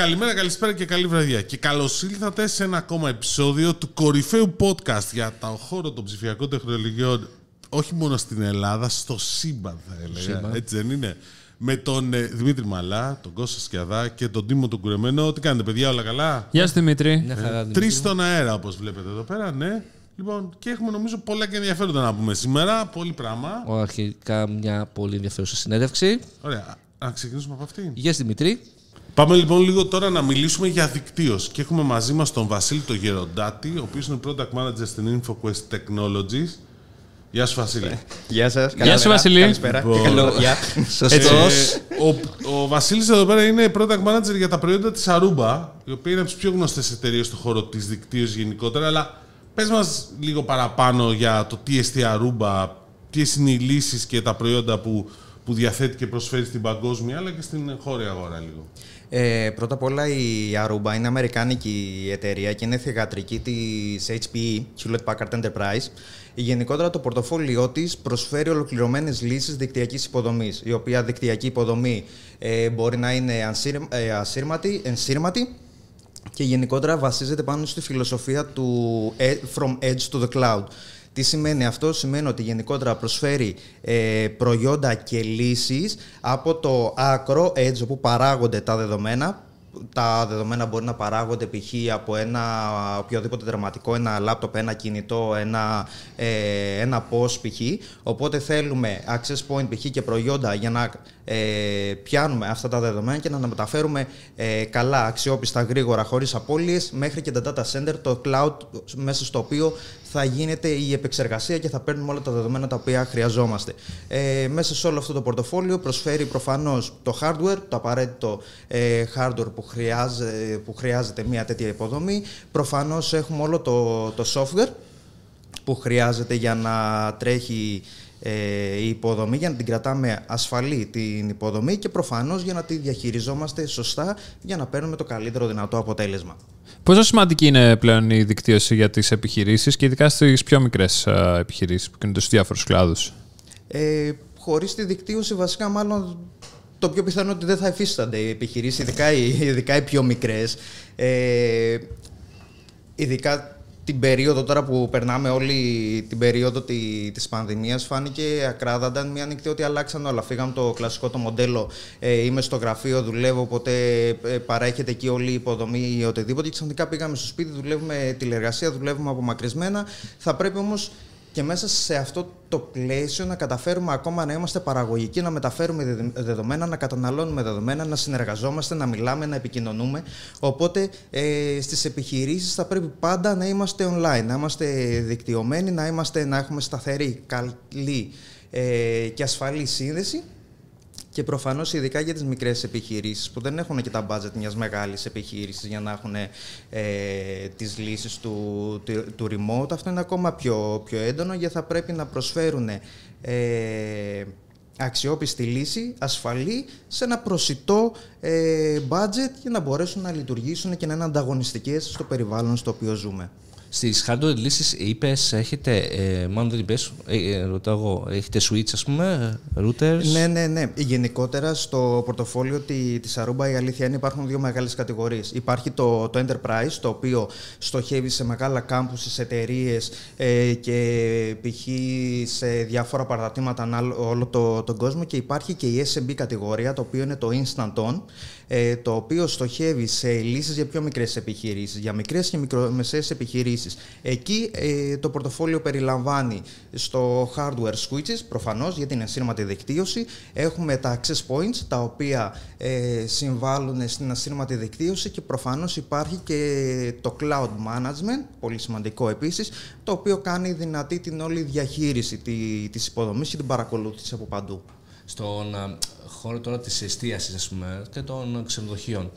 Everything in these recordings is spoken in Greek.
Καλημέρα, καλησπέρα και καλή βραδιά. Και καλώς ήλθατε σε ένα ακόμα επεισόδιο του κορυφαίου podcast για το χώρο των ψηφιακών τεχνολογιών, όχι μόνο στην Ελλάδα, στο σύμπαν θα έλεγα. Σύμπαν. Έτσι δεν είναι; Με τον ε, Δημήτρη Μαλά, τον Κώστα Σκιαδά και τον Τίμο τον Κουρεμένο. Τι κάνετε, παιδιά, όλα καλά; Γεια σου Δημήτρη. Μια χαρά, Δημήτρη Τρεις μου. στον αέρα, όπως βλέπετε εδώ πέρα, ναι. Λοιπόν, και έχουμε νομίζω πολλά και ενδιαφέροντα να πούμε σήμερα. Πολύ πράγμα. Ο, Αρχικά μια πολύ ενδιαφέρουσα συνέντευξη. Ωραία. Να ξεκινήσουμε από αυτήν. Γεια σου Δημήτρη. Πάμε λοιπόν λίγο τώρα να μιλήσουμε για δικτύωση. Και έχουμε μαζί μας τον Βασίλη τον Γεροντάτη, ο οποίος είναι Product Manager στην InfoQuest Technologies. Γεια σου Βασίλη. Γεια σας. Γεια σου, Βασιλή. Καλησπέρα. Λοιπόν. Και καλό. Γεια. Σωστός. Ε, ο, ο Βασίλης εδώ πέρα είναι Product Manager για τα προϊόντα της Aruba, η οποία είναι από τις πιο γνωστές εταιρείες στον χώρο της δικτύωσης γενικότερα, αλλά πες μας λίγο παραπάνω για το τι εστί Aruba, ποιες είναι οι λύσεις και τα προϊόντα που, που διαθέτει και προσφέρει στην παγκόσμια, αλλά και στην χώρια αγορά λίγο. Ε, πρώτα απ' όλα η Aruba είναι αμερικάνικη εταιρεία και είναι θηγατρική της HPE, Hewlett Packard Enterprise. Γενικότερα το πορτοφόλιό της προσφέρει ολοκληρωμένες λύσεις δικτυακής υποδομής, η οποία δικτυακή υποδομή ε, μπορεί να είναι ανσύρ- ε, ασύρματη, ενσύρματη και γενικότερα βασίζεται πάνω στη φιλοσοφία του ε- From Edge to the Cloud. Τι σημαίνει αυτό, σημαίνει ότι γενικότερα προσφέρει ε, προϊόντα και λύσεις από το άκρο edge όπου παράγονται τα δεδομένα. Τα δεδομένα μπορεί να παράγονται π.χ. από ένα οποιοδήποτε δραματικό, ένα λάπτοπ, ένα κινητό, ένα, ε, ένα POS π.χ. Οπότε θέλουμε access point π.χ. και προϊόντα για να ε, πιάνουμε αυτά τα δεδομένα και να τα μεταφέρουμε ε, καλά, αξιόπιστα, γρήγορα, χωρίς απώλειες μέχρι και τα data center, το cloud μέσα στο οποίο θα γίνεται η επεξεργασία και θα παίρνουμε όλα τα δεδομένα τα οποία χρειαζόμαστε. Ε, μέσα σε όλο αυτό το πορτοφόλιο προσφέρει προφανώς το hardware, το απαραίτητο ε, hardware που, χρειάζε, που χρειάζεται μια τέτοια υποδομή. Προφανώς έχουμε όλο το, το software που χρειάζεται για να τρέχει ε, η υποδομή, για να την κρατάμε ασφαλή την υποδομή και προφανώς για να τη διαχειριζόμαστε σωστά για να παίρνουμε το καλύτερο δυνατό αποτέλεσμα. Πόσο σημαντική είναι πλέον η δικτύωση για τις επιχειρήσεις και ειδικά στις πιο μικρές α, επιχειρήσεις που κινούνται στους διάφορους κλάδους; Ε, χωρίς τη δικτύωση βασικά μάλλον το πιο πιθανό ότι δεν θα υφίστανται οι επιχειρήσεις, ειδικά οι, ειδικά οι πιο μικρές. Ε, ειδικά την περίοδο τώρα που περνάμε όλη την περίοδο τη, της πανδημίας φάνηκε ακράδαντα μια νυχτή ότι αλλάξαν όλα. Φύγαμε το κλασικό το μοντέλο ε, είμαι στο γραφείο, δουλεύω, οπότε ε, παρέχεται εκεί όλη η υποδομή ή οτιδήποτε και ξαφνικά πήγαμε στο σπίτι, δουλεύουμε τηλεργασία, δουλεύουμε απομακρυσμένα. Θα πρέπει όμως και μέσα σε αυτό το πλαίσιο να καταφέρουμε ακόμα να είμαστε παραγωγικοί, να μεταφέρουμε δεδε- δεδομένα, να καταναλώνουμε δεδομένα, να συνεργαζόμαστε, να μιλάμε, να επικοινωνούμε. Οπότε ε, στις επιχειρήσεις θα πρέπει πάντα να είμαστε online, να είμαστε δικτυωμένοι, να, είμαστε, να έχουμε σταθερή, καλή ε, και ασφαλή σύνδεση και προφανώς ειδικά για τις μικρές επιχειρήσεις που δεν έχουν και τα budget μιας μεγάλης επιχείρησης για να έχουν ε, τις λύσεις του, του, του remote, αυτό είναι ακόμα πιο, πιο έντονο γιατί θα πρέπει να προσφέρουν ε, αξιόπιστη λύση, ασφαλή, σε ένα προσιτό ε, budget για να μπορέσουν να λειτουργήσουν και να είναι ανταγωνιστικές στο περιβάλλον στο οποίο ζούμε. Στις hardware λύσει είπες, έχετε. Ε, μάλλον δεν είπες, ε, ε, ρωτάω εγώ, έχετε switch, ας πούμε, routers; Ναι, ναι, ναι. Γενικότερα στο πορτοφόλιο τη της Aruba η αλήθεια είναι υπάρχουν δύο μεγάλες κατηγορίες. Υπάρχει το, το Enterprise, το οποίο στοχεύει σε μεγάλα κάμπους, σε εταιρείες ε, και π.χ. σε διάφορα παραδείγματα ανά όλο το, τον κόσμο και υπάρχει και η SMB κατηγορία, το οποίο είναι το Instant On, ε, το οποίο στοχεύει σε λύσεις για πιο μικρές επιχειρήσεις, για μικρές και μικρομεσαίες επιχειρήσεις. Εκεί ε, το πορτοφόλιο περιλαμβάνει στο hardware switches, προφανώς για την ασύρματη δικτύωση. Έχουμε τα access points, τα οποία ε, συμβάλλουν στην ασύρματη δικτύωση και προφανώς υπάρχει και το cloud management, πολύ σημαντικό επίσης, το οποίο κάνει δυνατή την όλη διαχείριση τη- της υποδομής και την παρακολούθηση από παντού. Στον α, χώρο τώρα της εστίασης, ας πούμε, και των ξενοδοχείων.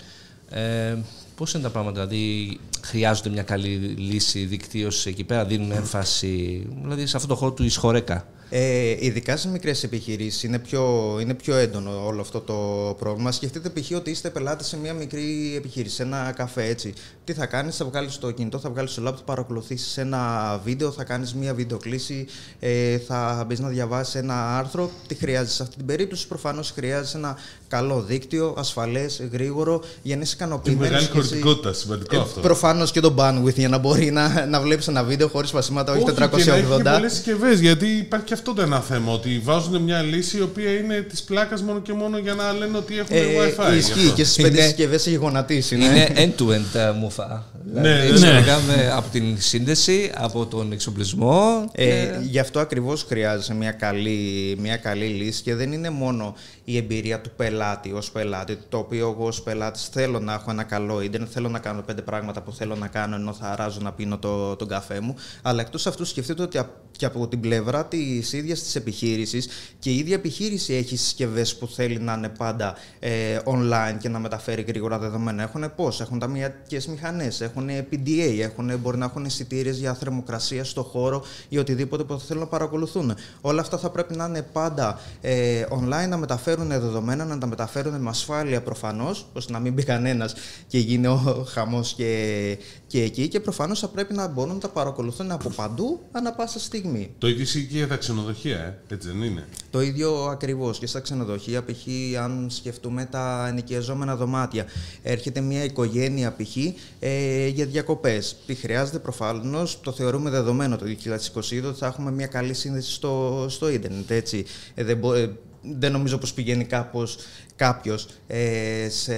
Ε, πώς είναι τα πράγματα, δηλαδή χρειάζονται μια καλή λύση δικτύωση εκεί πέρα, δίνουν έμφαση, δηλαδή σε αυτό το χώρο του εισχωρέκα. Ε, ειδικά σε μικρές επιχειρήσεις είναι πιο, είναι πιο έντονο όλο αυτό το πρόβλημα. Σκεφτείτε π.χ. ότι είστε πελάτη σε μια μικρή επιχείρηση, σε ένα καφέ έτσι. Τι θα κάνεις, θα βγάλεις το κινητό, θα βγάλεις το λάπτο, θα παρακολουθήσει ένα βίντεο, θα κάνεις μια βιντεοκλήση, ε, θα μπεις να διαβάσεις ένα άρθρο. Τι χρειάζεσαι σε αυτή την περίπτωση, προφανώς χρειάζεσαι ένα καλό δίκτυο, ασφαλές, γρήγορο, για να είσαι ικανοποιημένος. Μεγάλη χωρητικότητα, σημαντικό Ε, αυτό. Προφανώς και το bandwidth για να μπορεί να, να βλέπεις ένα βίντεο χωρίς σπασίματα, όχι, Και να έχει 480. και πολλές συσκευές, γιατί υπάρχει και αυτό το ένα θέμα. Ότι βάζουν μια λύση η οποία είναι της πλάκας μόνο και μόνο για να λένε ότι έχουν Ε, WiFi. ισχύει γι' αυτό. και στις πέντε Είναι- συσκευές έχει γονατίσει. ναι. Είναι end-to-end ε, μουφά. Ναι, Δηλαδή, ναι. συνολικά με- από την σύνδεση, από τον εξοπλισμό. Ε, και- γι' αυτό ακριβώς χρειάζεται μια καλή, μια καλή λύση και δεν είναι μόνο η εμπειρία του πελάτη ως πελάτη, το οποίο εγώ ως πελάτης θέλω να έχω ένα καλό ίντερνετ, θέλω να κάνω πέντε πράγματα που θέλω να κάνω ενώ θα αράζω να πίνω το, τον καφέ μου, αλλά εκτός αυτού σκεφτείτε ότι α- και από την πλευρά της ίδιας της επιχείρησης και η ίδια επιχείρηση έχει συσκευές που θέλει να είναι πάντα ε, online και να μεταφέρει γρήγορα δεδομένα. Έχουν πώς, έχουν ταμιακές μηχανές, έχουν PDA, έχουν, μπορεί να έχουν εισιτήρε για θερμοκρασία στο χώρο ή οτιδήποτε που θα θέλουν να παρακολουθούν. Όλα αυτά θα πρέπει να είναι πάντα ε, online, να μεταφέρουν δεδομένα, να τα μεταφέρουν με ασφάλεια προφανώς, ώστε να μην μπει κανένας και γίνει ο χαμός και, και εκεί. Και προφανώς θα πρέπει να μπορούν να τα παρακολουθούν από παντού ανά πάσα στιγμή. Το ίδιο ισχύει και για τα ξενοδοχεία, ε. έτσι δεν είναι; Το ίδιο ακριβώς και στα ξενοδοχεία, π.χ. αν σκεφτούμε τα ενοικιαζόμενα δωμάτια. Έρχεται μια οικογένεια π.χ. Ε, για διακοπές. Τι χρειάζεται προφανώς, το θεωρούμε δεδομένο το 2020 ότι θα έχουμε μια καλή σύνδεση στο, στο ίντερνετ. Έτσι. Ε, δεν, μπο- ε, δεν νομίζω πως πηγαίνει κάπως κάποιος ε, σε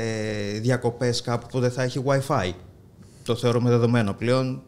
διακοπές κάπου που δεν θα έχει Wi-Fi. Το θεωρούμε δεδομένο πλέον.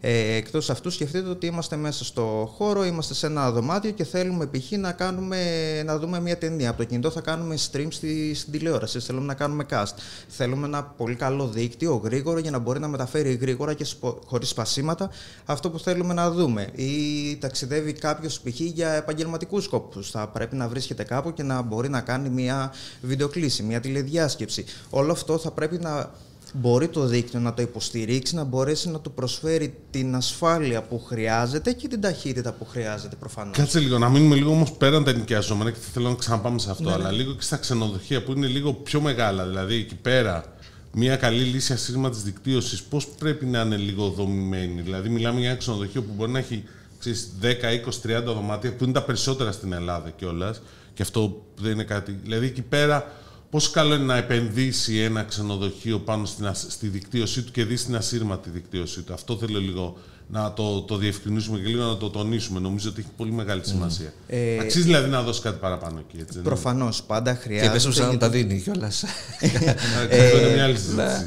Ε, εκτός αυτού σκεφτείτε ότι είμαστε μέσα στο χώρο, είμαστε σε ένα δωμάτιο και θέλουμε π.χ. να, κάνουμε, να δούμε μια ταινία. Από το κινητό θα κάνουμε stream στη, στην τηλεόραση, θέλουμε να κάνουμε cast. Θέλουμε ένα πολύ καλό δίκτυο, γρήγορο, για να μπορεί να μεταφέρει γρήγορα και σπο- χωρίς σπασίματα αυτό που θέλουμε να δούμε. Ή ταξιδεύει κάποιος π.χ. για επαγγελματικούς σκόπους. Θα πρέπει να βρίσκεται κάπου και να μπορεί να κάνει μια βιντεοκλήση, μια τηλεδιάσκεψη. Όλο αυτό θα πρέπει να μπορεί το δίκτυο να το υποστηρίξει, να μπορέσει να του προσφέρει την ασφάλεια που χρειάζεται και την ταχύτητα που χρειάζεται προφανώς. Κάτσε λίγο, να μείνουμε λίγο όμως πέραν τα νοικιαζόμενα και θέλω να ξαναπάμε σε αυτό. Ναι, αλλά λίγο και στα ξενοδοχεία που είναι λίγο πιο μεγάλα. Δηλαδή εκεί πέρα μια καλή λύση ασύρματης δικτύωσης, πώς πρέπει να είναι λίγο δομημένη; Δηλαδή, μιλάμε για ένα ξενοδοχείο που μπορεί να έχει ξέρεις, 10, 20, 30 δωμάτια, που είναι τα περισσότερα στην Ελλάδα κιόλας. Και αυτό δεν είναι κάτι. Δηλαδή, εκεί πέρα, πόσο καλό είναι να επενδύσει ένα ξενοδοχείο πάνω στην, ασ- στη δικτύωσή του και δεις στην ασύρματη δικτύωσή του. Αυτό θέλω λίγο να το, το διευκρινίσουμε και λίγο να το τονίσουμε. Νομίζω ότι έχει πολύ μεγάλη σημασία. Ε, Αξίζει δηλαδή να δώσεις κάτι παραπάνω εκεί. Έτσι, δεν είναι; Προφανώς, πάντα Και χρειάζεται... πες μου σαν να γιατί- τα δίνει κιόλας. Ε, Αυτό είναι μια άλλη συζήτηση.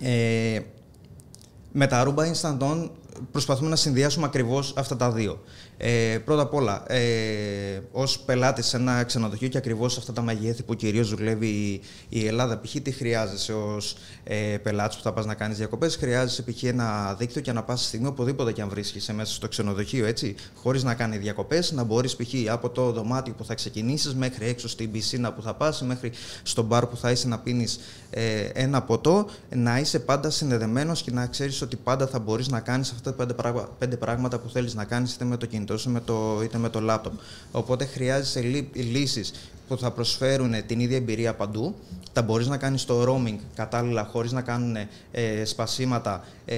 Ε, με τα Aruba Instant On προσπαθούμε να συνδυάσουμε ακριβώς αυτά τα δύο. Ε, πρώτα απ' όλα, ε, ως πελάτης σε ένα ξενοδοχείο και ακριβώς αυτά τα μεγέθη που κυρίως δουλεύει η, η Ελλάδα, π.χ. τι χρειάζεσαι ως ε, πελάτης που θα πας να κάνεις διακοπές, χρειάζεσαι π.χ. ένα δίκτυο και να πας στιγμή οπουδήποτε και αν βρίσκεσαι μέσα στο ξενοδοχείο, έτσι, χωρίς να κάνει διακοπές, να μπορείς π.χ. από το δωμάτιο που θα ξεκινήσεις μέχρι έξω στην πισίνα που θα πας, μέχρι στο μπαρ που θα είσαι να πίνεις ε, ένα ποτό, να είσαι πάντα συνδεδεμένος και να ξέρεις ότι πάντα θα μπορείς να κάνεις αυτά τα πέντε, πράγμα- πέντε πράγματα που θέλεις να κάνεις είτε με το κινητό σου με το, είτε με το λάπτοπ. Οπότε χρειάζεσαι λύ- λύσεις που θα προσφέρουν την ίδια εμπειρία παντού. Τα μπορείς να κάνεις το roaming κατάλληλα χωρίς να κάνουν ε, σπασίματα ε,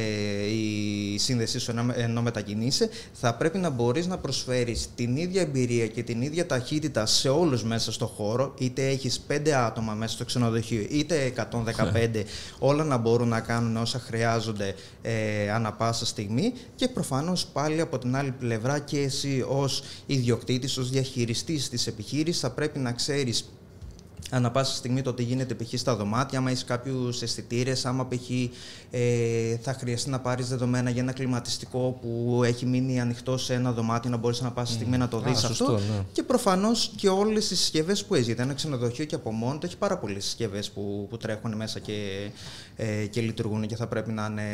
η σύνδεσή σου ενώ, ενώ μετακινείσαι. Θα πρέπει να μπορείς να προσφέρεις την ίδια εμπειρία και την ίδια ταχύτητα σε όλους μέσα στο χώρο. Είτε έχεις 5 άτομα μέσα στο ξενοδοχείο, είτε 115. όλα να μπορούν να κάνουν όσα χρειάζονται ε, ανά πάσα στιγμή. Και προφανώς πάλι από την άλλη πλευρά και εσύ ως ιδιοκτήτης, ως διαχειριστής της επιχείρησης θα πρέπει να ξέρεις Ανά πάσα στιγμή το τι γίνεται π.χ. στα δωμάτια, άμα έχεις κάποιους αισθητήρες, άμα π.χ. Ε, θα χρειαστεί να πάρεις δεδομένα για ένα κλιματιστικό που έχει μείνει ανοιχτό σε ένα δωμάτιο, να μπορείς ανά πάσα στιγμή να το Α, δεις σωστό, αυτό. ναι. Και προφανώς και όλες τις συσκευές που έχει. Γιατί ένα ξενοδοχείο και από μόνο του έχει πάρα πολλές συσκευές που, που τρέχουν μέσα και, ε, και λειτουργούν και θα πρέπει να είναι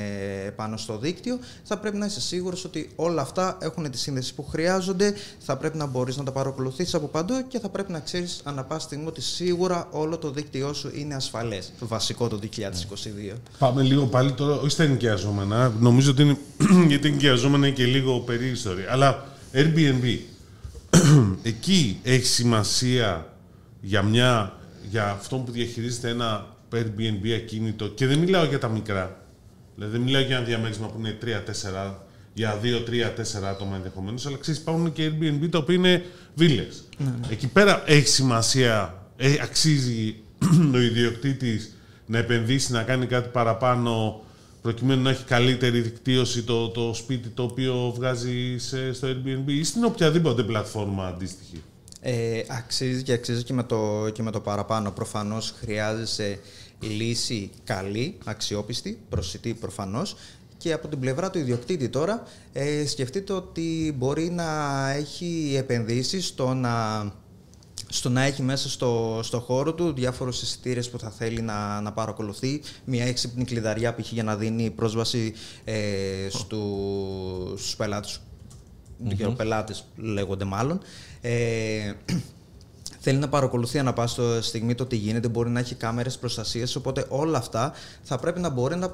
πάνω στο δίκτυο. Θα πρέπει να είσαι σίγουρος ότι όλα αυτά έχουν τη σύνδεση που χρειάζονται. Θα πρέπει να μπορείς να τα παρακολουθήσει από παντού και θα πρέπει να ξέρεις ανά πάσα στιγμή ότι σίγουρα όλο το δίκτυό σου είναι ασφαλές. Βασικό το 2022. Πάμε λίγο πάλι τώρα, όχι στα ενοικιαζόμενα. Νομίζω ότι είναι. γιατί ενοικιαζόμενα είναι και λίγο περίεργη ιστορία. Αλλά Airbnb. εκεί έχει σημασία για, μια, για αυτό που διαχειρίζεται ένα Airbnb ακίνητο και δεν μιλάω για τα μικρά. Δηλαδή δεν μιλάω για ένα διαμέρισμα που είναι 3-4, για 2-3-4 άτομα ενδεχομένως, αλλά ξέρεις, υπάρχουν και Airbnb τα οποία είναι βίλες. Ναι, Εκεί πέρα έχει σημασία, ε, αξίζει ο ιδιοκτήτης να επενδύσει, να κάνει κάτι παραπάνω προκειμένου να έχει καλύτερη δικτύωση το, το σπίτι το οποίο βγάζει σε, στο Airbnb ή στην οποιαδήποτε πλατφόρμα αντίστοιχη; Ε, αξίζει και αξίζει και με, το, και με το παραπάνω. Προφανώς χρειάζεσαι λύση καλή, αξιόπιστη, προσιτή προφανώς. Και από την πλευρά του ιδιοκτήτη τώρα, ε, σκεφτείτε ότι μπορεί να έχει επενδύσεις στο να, στο να έχει μέσα στο, στο χώρο του διάφορους εισιτήρε που θα θέλει να, να παρακολουθεί. Μια έξυπνη κλειδαριά π.χ. για να δίνει πρόσβαση ε, στου, στους πελάτες mm πελάτες λέγονται μάλλον. Ε, θέλει να παρακολουθεί ανά πάσα στιγμή το τι γίνεται, μπορεί να έχει κάμερες προστασίας, οπότε όλα αυτά θα πρέπει να μπορεί να,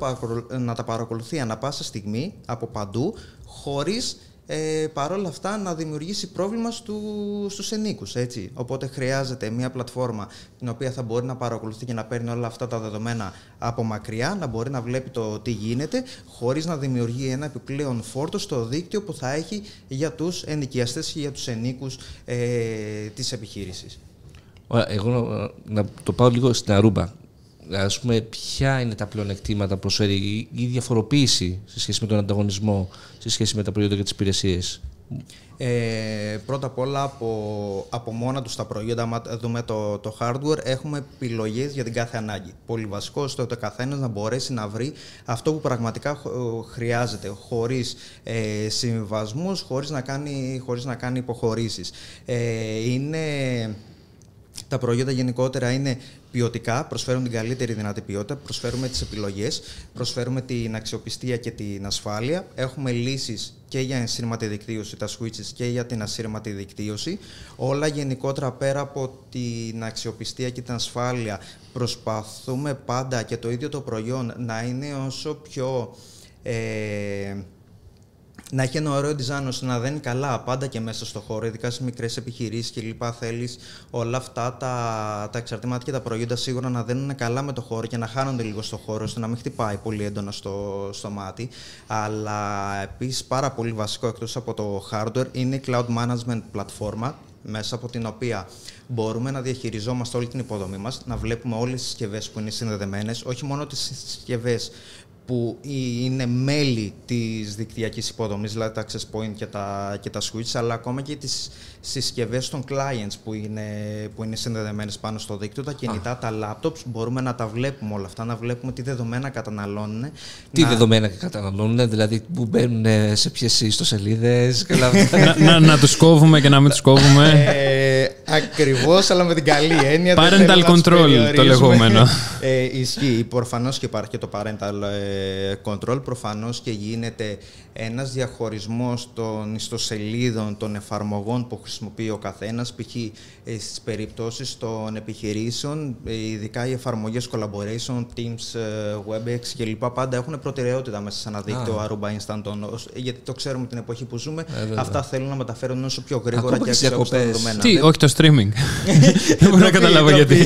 να τα παρακολουθεί ανά πάσα στιγμή, από παντού, χωρίς ε, παρόλα αυτά να δημιουργήσει πρόβλημα στου, στους ενίκους. Έτσι. Οπότε χρειάζεται μια πλατφόρμα την οποία θα μπορεί να παρακολουθεί και να παίρνει όλα αυτά τα δεδομένα από μακριά, να μπορεί να βλέπει το τι γίνεται, χωρίς να δημιουργεί ένα επιπλέον φόρτο στο δίκτυο που θα έχει για τους ενοικιαστές και για τους ενίκους ε, της επιχείρησης. Εγώ να, να το πάω λίγο στην Αρούμπα ας πούμε, ποια είναι τα πλεονεκτήματα που προσφέρει η διαφοροποίηση σε σχέση με τον ανταγωνισμό, σε σχέση με τα προϊόντα και τις υπηρεσίες; Ε, πρώτα απ' όλα από, από μόνα τους τα προϊόντα, άμα δούμε το, το hardware, έχουμε επιλογές για την κάθε ανάγκη. Πολύ βασικό στο ότι ο καθένας να μπορέσει να βρει αυτό που πραγματικά χρειάζεται, χωρίς ε, συμβιβασμούς, χωρίς να κάνει, χωρίς να κάνει υποχωρήσεις. Ε, είναι τα προϊόντα γενικότερα είναι ποιοτικά, προσφέρουν την καλύτερη δυνατή ποιότητα, προσφέρουμε τις επιλογές, προσφέρουμε την αξιοπιστία και την ασφάλεια. Έχουμε λύσεις και για ενσύρματη δικτύωση, τα switches και για την ασύρματη δικτύωση. Όλα γενικότερα πέρα από την αξιοπιστία και την ασφάλεια προσπαθούμε πάντα και το ίδιο το προϊόν να είναι όσο πιο... Ε, να έχει ένα ωραίο design ώστε να δένει καλά πάντα και μέσα στο χώρο, ειδικά σε μικρές επιχειρήσεις κλπ. Θέλεις όλα αυτά τα, τα εξαρτήματα και τα προϊόντα σίγουρα να δένουν καλά με το χώρο και να χάνονται λίγο στο χώρο ώστε να μην χτυπάει πολύ έντονα στο, στο μάτι. Αλλά επίσης πάρα πολύ βασικό εκτός από το hardware είναι η cloud management πλατφόρμα μέσα από την οποία μπορούμε να διαχειριζόμαστε όλη την υποδομή μας, να βλέπουμε όλες τις συσκευές που είναι συνδεδεμένες, όχι μόνο τις συσκευές που είναι μέλη της δικτυακής υποδομής, δηλαδή τα access point και τα, και τα switch, αλλά ακόμα και τις συσκευές των clients που είναι, που είναι συνδεδεμένες πάνω στο δίκτυο, τα κινητά, τα laptops, μπορούμε να τα βλέπουμε όλα αυτά, να βλέπουμε τι δεδομένα καταναλώνουν. Τι να... δεδομένα καταναλώνουν, δηλαδή που μπαίνουν σε ποιες ιστοσελίδες. να, να, να τους κόβουμε και να μην τους κόβουμε. ε, ακριβώς, αλλά με την καλή έννοια. Parental control το λεγόμενο. ε, ισχύει. Προφανώς και υπάρχει και το parental ε, control, προφανώς και γίνεται ένας διαχωρισμός των ιστοσελίδων, των εφαρμογών που χρησιμοποιεί ο καθένας, π.χ. Ε, στις περιπτώσεις των επιχειρήσεων, ε, ειδικά οι εφαρμογές collaboration, Teams, ε, WebEx κλπ. πάντα έχουν προτεραιότητα μέσα σε ένα δίκτυο Aruba Instant On, γιατί το ξέρουμε την εποχή που ζούμε, αυτά θέλουν να μεταφέρουν όσο πιο γρήγορα Ακόμα και αξιόπιστα δεδομένα. Τι, όχι το streaming. Δεν μπορώ να καταλάβω γιατί.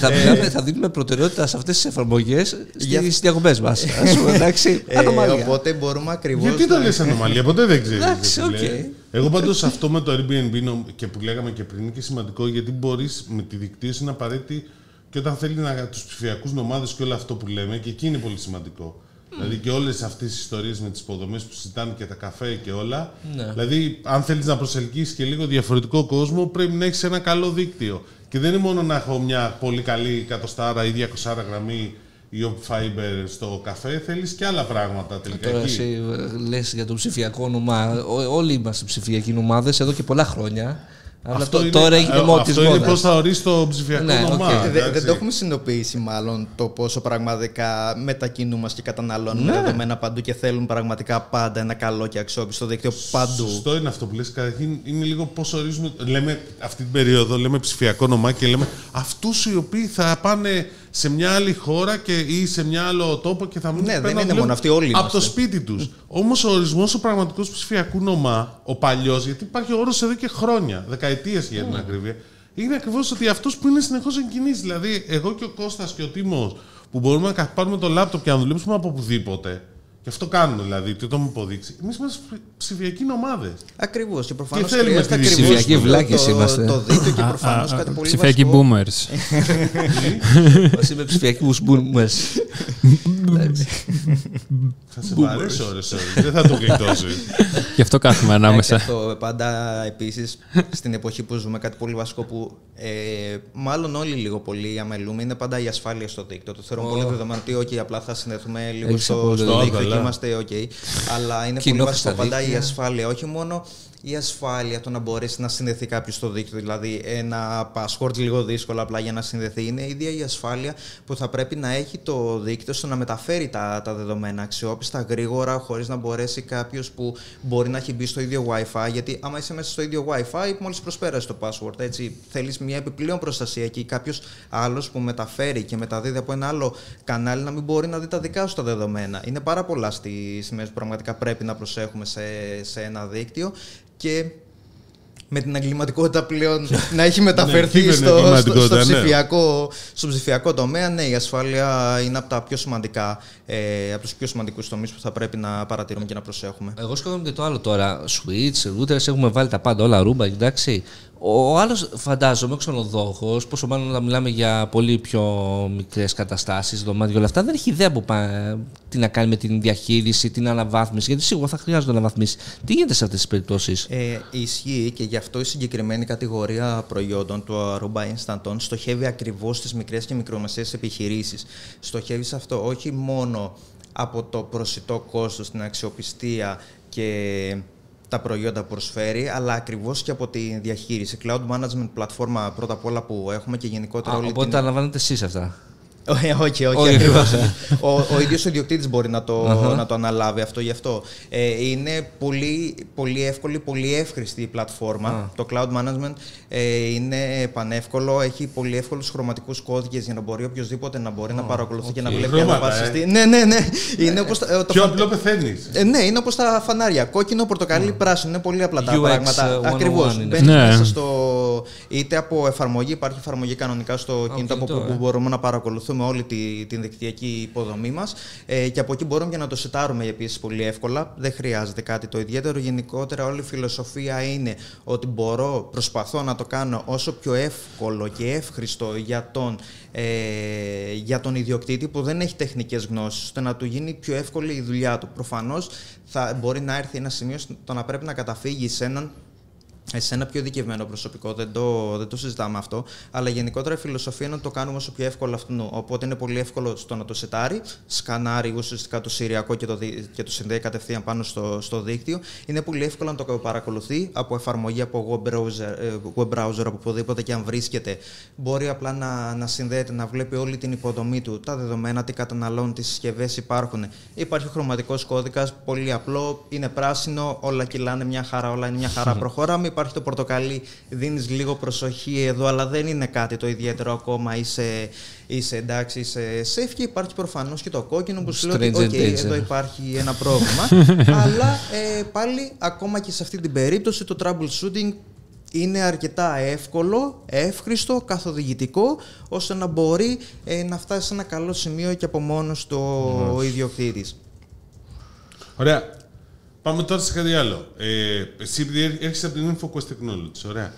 θα, μιλάμε, θα δίνουμε προτεραιότητα σε αυτές τις εφαρμογές στις διακοπές μας. Εντάξει, οπότε μπορούμε ακριβώς. Γιατί το λες ανομαλία, ποτέ δεν ξέρεις. Εντάξει, οκ. Εγώ πάντως αυτό με το Airbnb και που λέγαμε και πριν είναι και σημαντικό γιατί μπορείς με τη δικτύωση να απαραίτητη και όταν θέλει να τους ψηφιακούς νομάδες και όλο αυτό που λέμε και εκεί είναι πολύ σημαντικό. Δηλαδή και όλες αυτές τι ιστορίες με τις υποδομές που συζητάνε και τα καφέ και όλα. Ναι. Δηλαδή, αν θέλεις να προσελκύσει και λίγο διαφορετικό κόσμο, πρέπει να έχεις ένα καλό δίκτυο. Και δεν είναι μόνο να έχω μια πολύ καλή εκατοστάρα ή 200 γραμμή ή Fiber στο καφέ, θέλεις και άλλα πράγματα τελικά. Τώρα εσύ λες για το ψηφιακό όνομα. Όλοι είμαστε ψηφιακοί ομάδες εδώ και πολλά χρόνια. Αλλά αυτό το, είναι, τώρα έχει ε, Αυτό είναι πώς θα ορίσει το ψηφιακό ναι, όνομα. Okay. Δεν, δεν το έχουμε συνειδητοποιήσει μάλλον το πόσο πραγματικά μετακινούμαστε και καταναλώνουμε ναι. δεδομένα παντού και θέλουν πραγματικά πάντα ένα καλό και αξιόπιστο δίκτυο παντού. Σωστό είναι αυτό που λες. Καταρχήν είναι λίγο πώς ορίζουμε. Λέμε αυτή την περίοδο, λέμε ψηφιακό όνομα και λέμε αυτούς οι οποίοι θα πάνε σε μια άλλη χώρα και, ή σε μια άλλο τόπο και θα μην Ναι, τους δεν παίρνουν να είναι δουλεύουν μόνο αυτοί, όλοι Από είμαστε. το σπίτι τους. Όμως ο ορισμός ο πραγματικός ψηφιακού νομά, ο παλιός, γιατί υπάρχει όρος εδώ και χρόνια, δεκαετίες για Ναι. την ακρίβεια, είναι ακριβώς ότι αυτός που είναι συνεχώς εν κινήσει. Δηλαδή, εγώ και ο Κώστας και ο Τίμος που μπορούμε να κα- πάρουμε το λάπτοπ και να δουλέψουμε από οπουδήποτε. Και αυτό κάνουμε δηλαδή, τι το έχουμε υποδείξει. Εμείς είμαστε ψηφιακοί νομάδες. Ακριβώς. Και προφανώς Τι θέλουμε χρειάζεται στη ακριβώς ψηφιακή το- βλάκες το- είμαστε. Το δίκτυο και Α, προφανώς α, κάτι πολύ Ψηφιακοί βασικό. boomers. Μας είμαι ψηφιακούς boomers. Θα σε βαρέσει ώρες, ώρες. Δεν θα το γλιτώσει. Γι' αυτό κάθομαι Ναι, και ανάμεσα. αυτό πάντα επίσης στην εποχή που ζούμε, κάτι πολύ βασικό που ε, μάλλον όλοι λίγο πολύ αμελούμε είναι πάντα η ασφάλεια στο δίκτυο. Το θεωρούμε πολύ δεδομένο ότι okay, απλά θα συνδεθούμε λίγο Έχεις στο, απόλυτο στο δίκιο. δίκτυο και Καλά. είμαστε OK. Αλλά είναι Κοινό πολύ βασικό στα πάντα η δίκτυα. ασφάλεια. Όχι μόνο η ασφάλεια το να μπορέσει να συνδεθεί κάποιος στο δίκτυο, δηλαδή ένα password λίγο δύσκολο απλά για να συνδεθεί. Είναι η ίδια η ασφάλεια που θα πρέπει να έχει το δίκτυο στο να μεταφέρει τα, τα δεδομένα αξιόπιστα, γρήγορα, χωρίς να μπορέσει κάποιος που μπορεί να έχει μπει στο ίδιο WiFi. Γιατί άμα είσαι μέσα στο ίδιο WiFi, μόλις προσπέρασε το password, έτσι θέλεις μια επιπλέον προστασία και κάποιος άλλος που μεταφέρει και μεταδίδει από ένα άλλο κανάλι να μην μπορεί να δει τα δικά σου τα δεδομένα. Είναι πάρα πολλά στις σημαίες που πραγματικά πρέπει να προσέχουμε σε, σε ένα δίκτυο και με την εγκληματικότητα πλέον να έχει μεταφερθεί κύβερνο στο, στο, στο, εγκληματικότητα, ναι. ψηφιακό, στο ψηφιακό τομέα, ναι, η ασφάλεια είναι από τα πιο σημαντικά, ε, από τους πιο σημαντικούς τομείς που θα πρέπει να παρατηρούμε και να προσέχουμε. Εγώ σκέφτομαι και το άλλο τώρα. Switch, routers, έχουμε βάλει τα πάντα, όλα ρούμπα, εντάξει. Ο άλλος, φαντάζομαι, ξενοδόχος, πόσο μάλλον όταν μιλάμε για πολύ πιο μικρές καταστάσεις, δωμάτια όλα αυτά, δεν έχει ιδέα που πά- τι να κάνει με την διαχείριση, την αναβάθμιση, γιατί σίγουρα θα χρειάζονται αναβαθμίσεις. Τι γίνεται σε αυτές τις περιπτώσεις; Ε, ισχύει και γι' αυτό η συγκεκριμένη κατηγορία προϊόντων του Aruba Instant On στοχεύει ακριβώς στις μικρές και μικρομεσαίες επιχειρήσεις. Στοχεύει σε αυτό όχι μόνο από το προσιτό κόστος, την αξιοπιστία και τα προϊόντα που προσφέρει, αλλά ακριβώς και από τη διαχείριση. Cloud Management πλατφόρμα πρώτα απ' όλα που έχουμε και γενικότερα όλη Οπότε την... τα αναλαμβάνετε εσείς αυτά; Όχι, όχι, όχι Όχι, ακριβώς. ο, ο ίδιος ο ιδιοκτήτης μπορεί να το, να το αναλάβει αυτό γι' αυτό. Ε, είναι πολύ, πολύ εύκολη, πολύ εύχρηστη η πλατφόρμα. Το Cloud Management ε, είναι πανεύκολο, έχει πολύ εύκολους χρωματικούς κώδικες για να μπορεί οποιοδήποτε να μπορεί να παρακολουθεί και να βλέπει Χρώματα, αναβάσεις. ε. Ναι, ναι, ναι. Είναι όπως, τα- ε, το Πιο φαν- απλό πεθαίνεις. ε, ναι, είναι όπως τα φανάρια. Κόκκινο, πορτοκαλί, πράσινο. Είναι πολύ απλά τα UX, πράγματα. ε, 101 Ακριβώς. είναι. Μπαίνει Ναι. μέσα στο. είτε από εφαρμογή, υπάρχει εφαρμογή κανονικά στο κινητό από κινητό, όπου ε. μπορούμε να παρακολουθούμε όλη τη, την δικτυακή υποδομή μας. Ε, και από εκεί μπορούμε και να το σετάρουμε επίσης πολύ εύκολα. Δεν χρειάζεται κάτι το ιδιαίτερο. Γενικότερα, όλη η φιλοσοφία είναι ότι μπορώ, προσπαθώ να το κάνω όσο πιο εύκολο και εύχριστο για τον, ε, για τον ιδιοκτήτη που δεν έχει τεχνικές γνώσεις, ώστε να του γίνει πιο εύκολη η δουλειά του. Προφανώς θα μπορεί να έρθει ένα σημείο στο να πρέπει να καταφύγει σε έναν σε ένα πιο ειδικευμένο προσωπικό, δεν το, δεν το συζητάμε αυτό. Αλλά γενικότερα η φιλοσοφία είναι να το κάνουμε όσο πιο εύκολο αυτού. Οπότε είναι πολύ εύκολο στο να το σετάρει, σκανάρει ουσιαστικά το Συριακό και το, δι- και το συνδέει κατευθείαν πάνω στο, στο δίκτυο. Είναι πολύ εύκολο να το παρακολουθεί από εφαρμογή, από web browser, ε, web browser από οπουδήποτε και αν βρίσκεται. Μπορεί απλά να, να συνδέεται, να βλέπει όλη την υποδομή του, τα δεδομένα, τι καταναλώνει, τι συσκευές υπάρχουν. Υπάρχει χρωματικός κώδικας, πολύ απλό, είναι πράσινο, όλα κυλάνε μια χαρά, όλα είναι μια χαρά. Προχωράμε. Υπάρχει το πορτοκαλί, δίνεις λίγο προσοχή εδώ, αλλά δεν είναι κάτι το ιδιαίτερο ακόμα. Είσαι, είσαι εντάξει, είσαι safe και υπάρχει προφανώς και το κόκκινο που σου λέει ότι Stranger «OK, Danger». εδώ υπάρχει ένα πρόβλημα. αλλά ε, πάλι, ακόμα και σε αυτή την περίπτωση, το troubleshooting είναι αρκετά εύκολο, εύχριστο, καθοδηγητικό, ώστε να μπορεί ε, να φτάσει σε ένα καλό σημείο και από μόνος του ο ιδιοκτήτης. Ωραία. Πάμε τώρα σε κάτι άλλο. Ε, εσύ επειδή έρχεσαι από την InfoQuest Technologies, ωραία.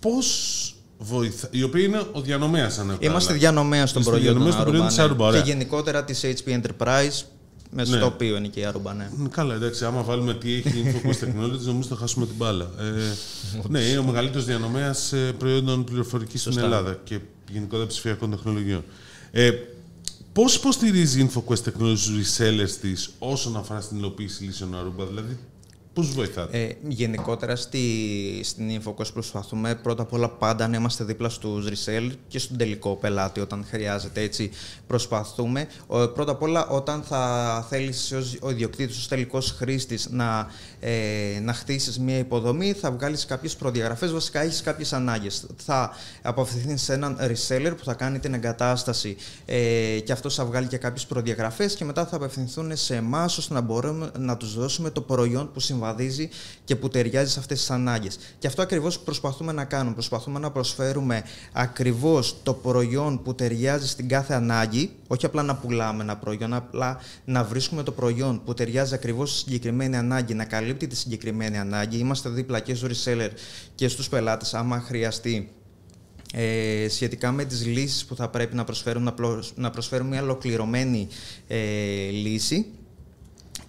Πώς βοηθά, η οποία είναι ο διανομέας, αν Είμαστε διανομέας των Είστε προϊόντων διανομέας των προϊόντων της Aruba, ναι. Aruba, ωραία. και γενικότερα της HP Enterprise, μέσα Ναι. στο οποίο είναι και η Aruba, ναι. Μ, Καλά, εντάξει, άμα βάλουμε τι έχει η InfoQuest Technologies, νομίζω θα χάσουμε την μπάλα. Ε, ναι, είναι ο μεγαλύτερος διανομέας προϊόντων πληροφορικής στην Ελλάδα και γενικότερα ψηφιακών τεχνολογιών. Ε, Πώς υποστηρίζει η InfoQuest Technologies του resellers της όσον αφορά στην υλοποίηση λύσεων Aruba, δηλαδή Πώς βοηθάτε; Ε, γενικότερα στη, στην InfoCost προσπαθούμε πρώτα απ' όλα πάντα να είμαστε δίπλα στους resell και στον τελικό πελάτη όταν χρειάζεται. Έτσι προσπαθούμε. Ο, πρώτα απ' όλα όταν θα θέλεις ως ο ιδιοκτήτης, ως τελικός χρήστης να, ε, να χτίσεις μια υποδομή θα βγάλεις κάποιες προδιαγραφές, βασικά έχεις κάποιες ανάγκες. Θα αποφευθύνεις σε έναν reseller που θα κάνει την εγκατάσταση ε, και αυτός θα βγάλει και κάποιες προδιαγραφές και μετά θα απευθυνθούν σε εμάς ώστε να μπορούμε να τους δώσουμε το προϊόν που συμβαδίζει και που ταιριάζει σε αυτές τις ανάγκες. Και αυτό ακριβώς προσπαθούμε να κάνουμε. Προσπαθούμε να προσφέρουμε ακριβώς το προϊόν που ταιριάζει στην κάθε ανάγκη, όχι απλά να πουλάμε ένα προϊόν, απλά να βρίσκουμε το προϊόν που ταιριάζει ακριβώς στη συγκεκριμένη ανάγκη, να καλύπτει τη συγκεκριμένη ανάγκη. Είμαστε δίπλα και στους reseller και στους πελάτες, άμα χρειαστεί ε, σχετικά με τις λύσεις που θα πρέπει να προσφέρουν, να προσφέρουν μια ολοκληρωμένη ε, λύση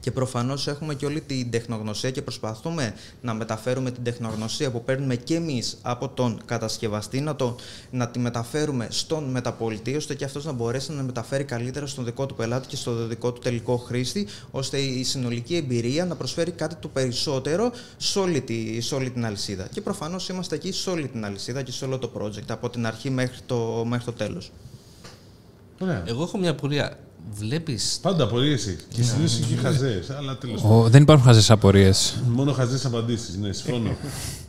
και προφανώς έχουμε και όλη την τεχνογνωσία και προσπαθούμε να μεταφέρουμε την τεχνογνωσία που παίρνουμε και εμείς από τον κατασκευαστή, να, το, να τη μεταφέρουμε στον μεταπολιτή, ώστε και αυτός να μπορέσει να μεταφέρει καλύτερα στον δικό του πελάτη και στο δικό του τελικό χρήστη, ώστε η συνολική εμπειρία να προσφέρει κάτι το περισσότερο σε όλη, τη, σε όλη την αλυσίδα. Και προφανώς είμαστε εκεί σε όλη την αλυσίδα και σε όλο το project, από την αρχή μέχρι το, μέχρι το τέλος. Ωραία. Εγώ έχω μια απορία. Βλέπεις. Πάντα απορίες Και συνήθως και χαζές. Αλλά τέλος Ο, δεν υπάρχουν χαζές απορίες. Μόνο χαζές απαντήσεις. Ναι, συμφωνώ.